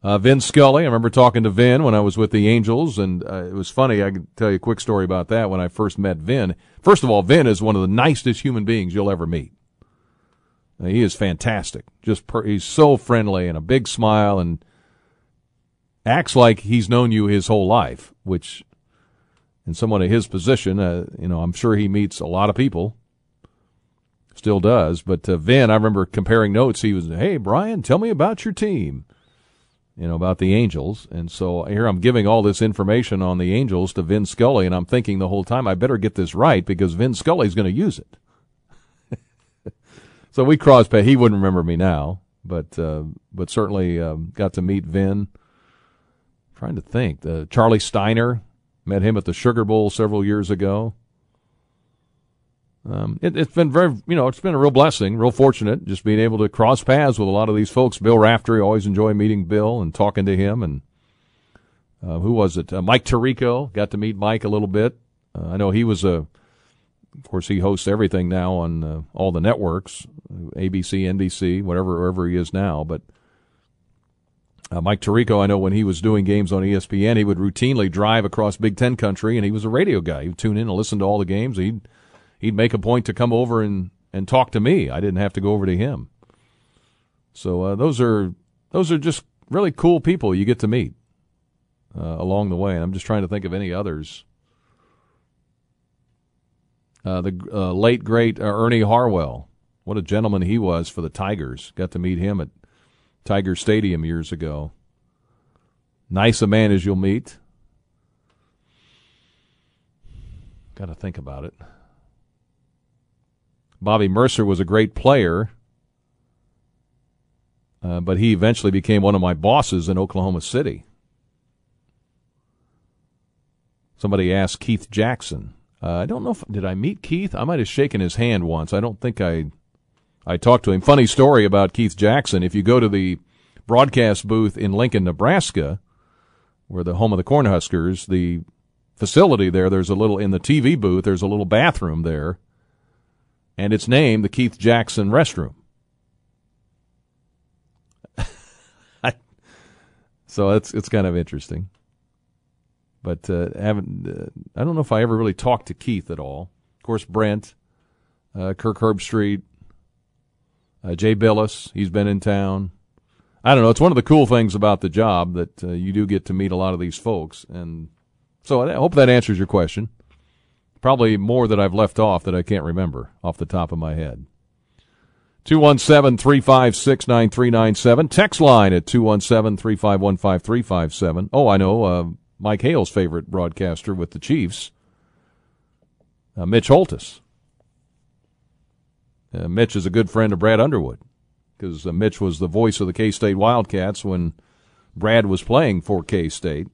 Uh, Vin Scully, I remember talking to Vin when I was with the Angels, and uh, it was funny. I can tell you a quick story about that when I first met Vin. First of all, Vin is one of the nicest human beings you'll ever meet. Uh, he is fantastic. Just per- he's so friendly and a big smile and acts like he's known you his whole life, which in someone in his position, uh, you know, I'm sure he meets a lot of people. Still does, but uh, Vin, I remember comparing notes. He was, "Hey Brian, tell me about your team." You know, about the Angels. And so here I'm giving all this information on the Angels to Vin Scully, and I'm thinking the whole time, I better get this right because Vin Scully's going to use it. so we crossed paths. He wouldn't remember me now, but uh, but certainly um, got to meet Vin. trying to think. Uh, Charlie Steiner, met him at the Sugar Bowl several years ago. Um, it, has been very, you know, it's been a real blessing, real fortunate, just being able to cross paths with a lot of these folks. Bill Raftery, always enjoy meeting Bill and talking to him. And uh, who was it? Uh, Mike Tirico, got to meet Mike a little bit. Uh, I know he was a, of course, he hosts everything now on uh, all the networks, ABC, NBC, whatever, wherever he is now. But uh, Mike Tirico, I know when he was doing games on ESPN, he would routinely drive across Big Ten country, and he was a radio guy. He would tune in and listen to all the games. He'd he'd make a point to come over and, and talk to me. I didn't have to go over to him. So uh, those are those are just really cool people you get to meet uh, along the way. And I'm just trying to think of any others. Uh, the uh, late great uh, Ernie Harwell, what a gentleman he was for the Tigers. Got to meet him at Tiger Stadium years ago. Nice a man as you'll meet. Got to think about it. Bobby Murcer was a great player, uh, but he eventually became one of my bosses in Oklahoma City. Somebody asked Keith Jackson. Uh, I don't know if did I meet Keith. I might have shaken his hand once. I don't think I I talked to him. Funny story about Keith Jackson. If you go to the broadcast booth in Lincoln, Nebraska, where the home of the Cornhuskers, the facility there, there's a little in the TV booth. There's a little bathroom there, and it's named the Keith Jackson restroom. so it's it's kind of interesting. But uh, haven't uh, I don't know if I ever really talked to Keith at all. Of course, Brent, uh, Kirk Herbstreit, uh, Jay Bilas, he's been in town. I don't know. It's one of the cool things about the job that uh, you do get to meet a lot of these folks, and so I hope that answers your question. Probably more that I've left off that I can't remember off the top of my head. 217 356 9397. Text line at 217 351 5357. Oh, I know. Uh, Mike Hale's favorite broadcaster with the Chiefs, uh, Mitch Holthus. Uh, Mitch is a good friend of Brad Underwood because uh, Mitch was the voice of the K State Wildcats when Brad was playing for K State.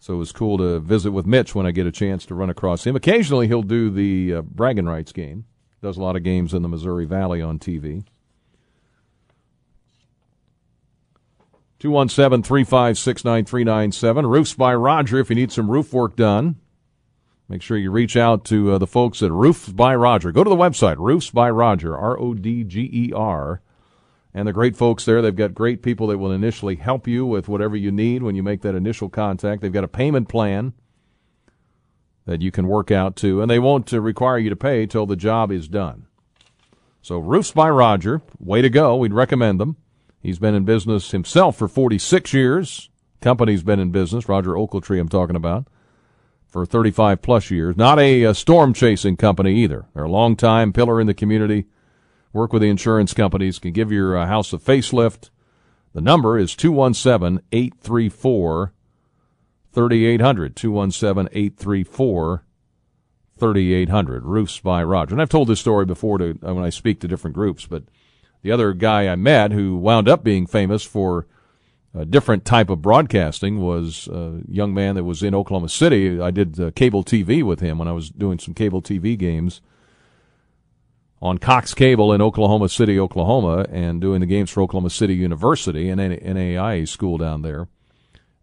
So it was cool to visit with Mitch when I get a chance to run across him. Occasionally he'll do the uh, bragging rights game. Does a lot of games in the Missouri Valley on TV. 217 356 9397. Roofs by Rodger if you need some roof work done. Make sure you reach out to uh, the folks at Roofs by Rodger. Go to the website, Roofs by Rodger, R O D G E R. And the great folks there, they've got great people that will initially help you with whatever you need when you make that initial contact. They've got a payment plan that you can work out to, and they won't uh, require you to pay till the job is done. So, Roofs by Rodger, way to go. We'd recommend them. He's been in business himself for 46 years. Company's been in business, Rodger Oakletree, I'm talking about for 35 plus years. Not a, a storm chasing company either. They're a long time pillar in the community. Work with the insurance companies, can give your uh, house a facelift. The number is 217 834 3800. 217 834 3800. Roofs by Rodger. And I've told this story before to, uh, when I speak to different groups, but the other guy I met who wound up being famous for a different type of broadcasting was a young man that was in Oklahoma City. I did uh, cable TV with him when I was doing some cable TV games on Cox Cable in Oklahoma City, Oklahoma, and doing the games for Oklahoma City University an NAIA school down there.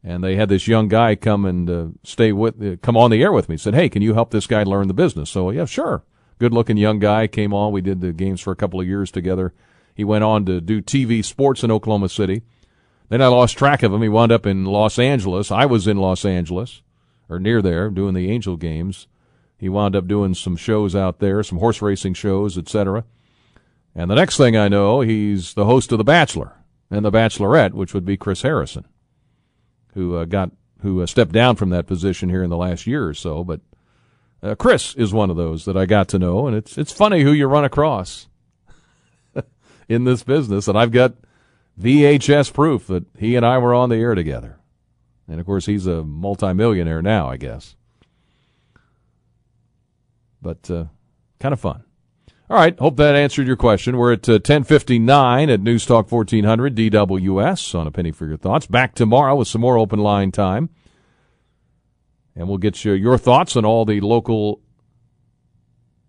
And they had this young guy come and uh, stay with, uh, come on the air with me. Said, "Hey, can you help this guy learn the business?" So yeah, sure. Good-looking young guy came on. We did the games for a couple of years together. He went on to do TV sports in Oklahoma City then I lost track of him. He wound up in Los Angeles. I was in Los Angeles, or near there, doing the Angel games. He wound up doing some shows out there, some horse racing shows, etc. And the next thing I know, he's the host of The Bachelor and The Bachelorette, which would be Chris Harrison, who uh, got who uh, stepped down from that position here in the last year or so. But uh, Chris is one of those that I got to know, and it's it's funny who you run across in this business. And I've got VHS proof that he and I were on the air together. And of course, he's a multimillionaire now, I guess. But uh, kind of fun. All right, hope that answered your question. We're at uh, 1059 at News Talk 1400 DWS on a penny for your thoughts. Back tomorrow with some more open line time. And we'll get you your thoughts on all the local,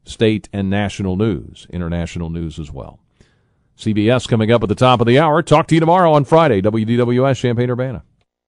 state, and national news, international news as well. CBS coming up at the top of the hour. Talk to you tomorrow on Friday, WDWS Champaign Urbana.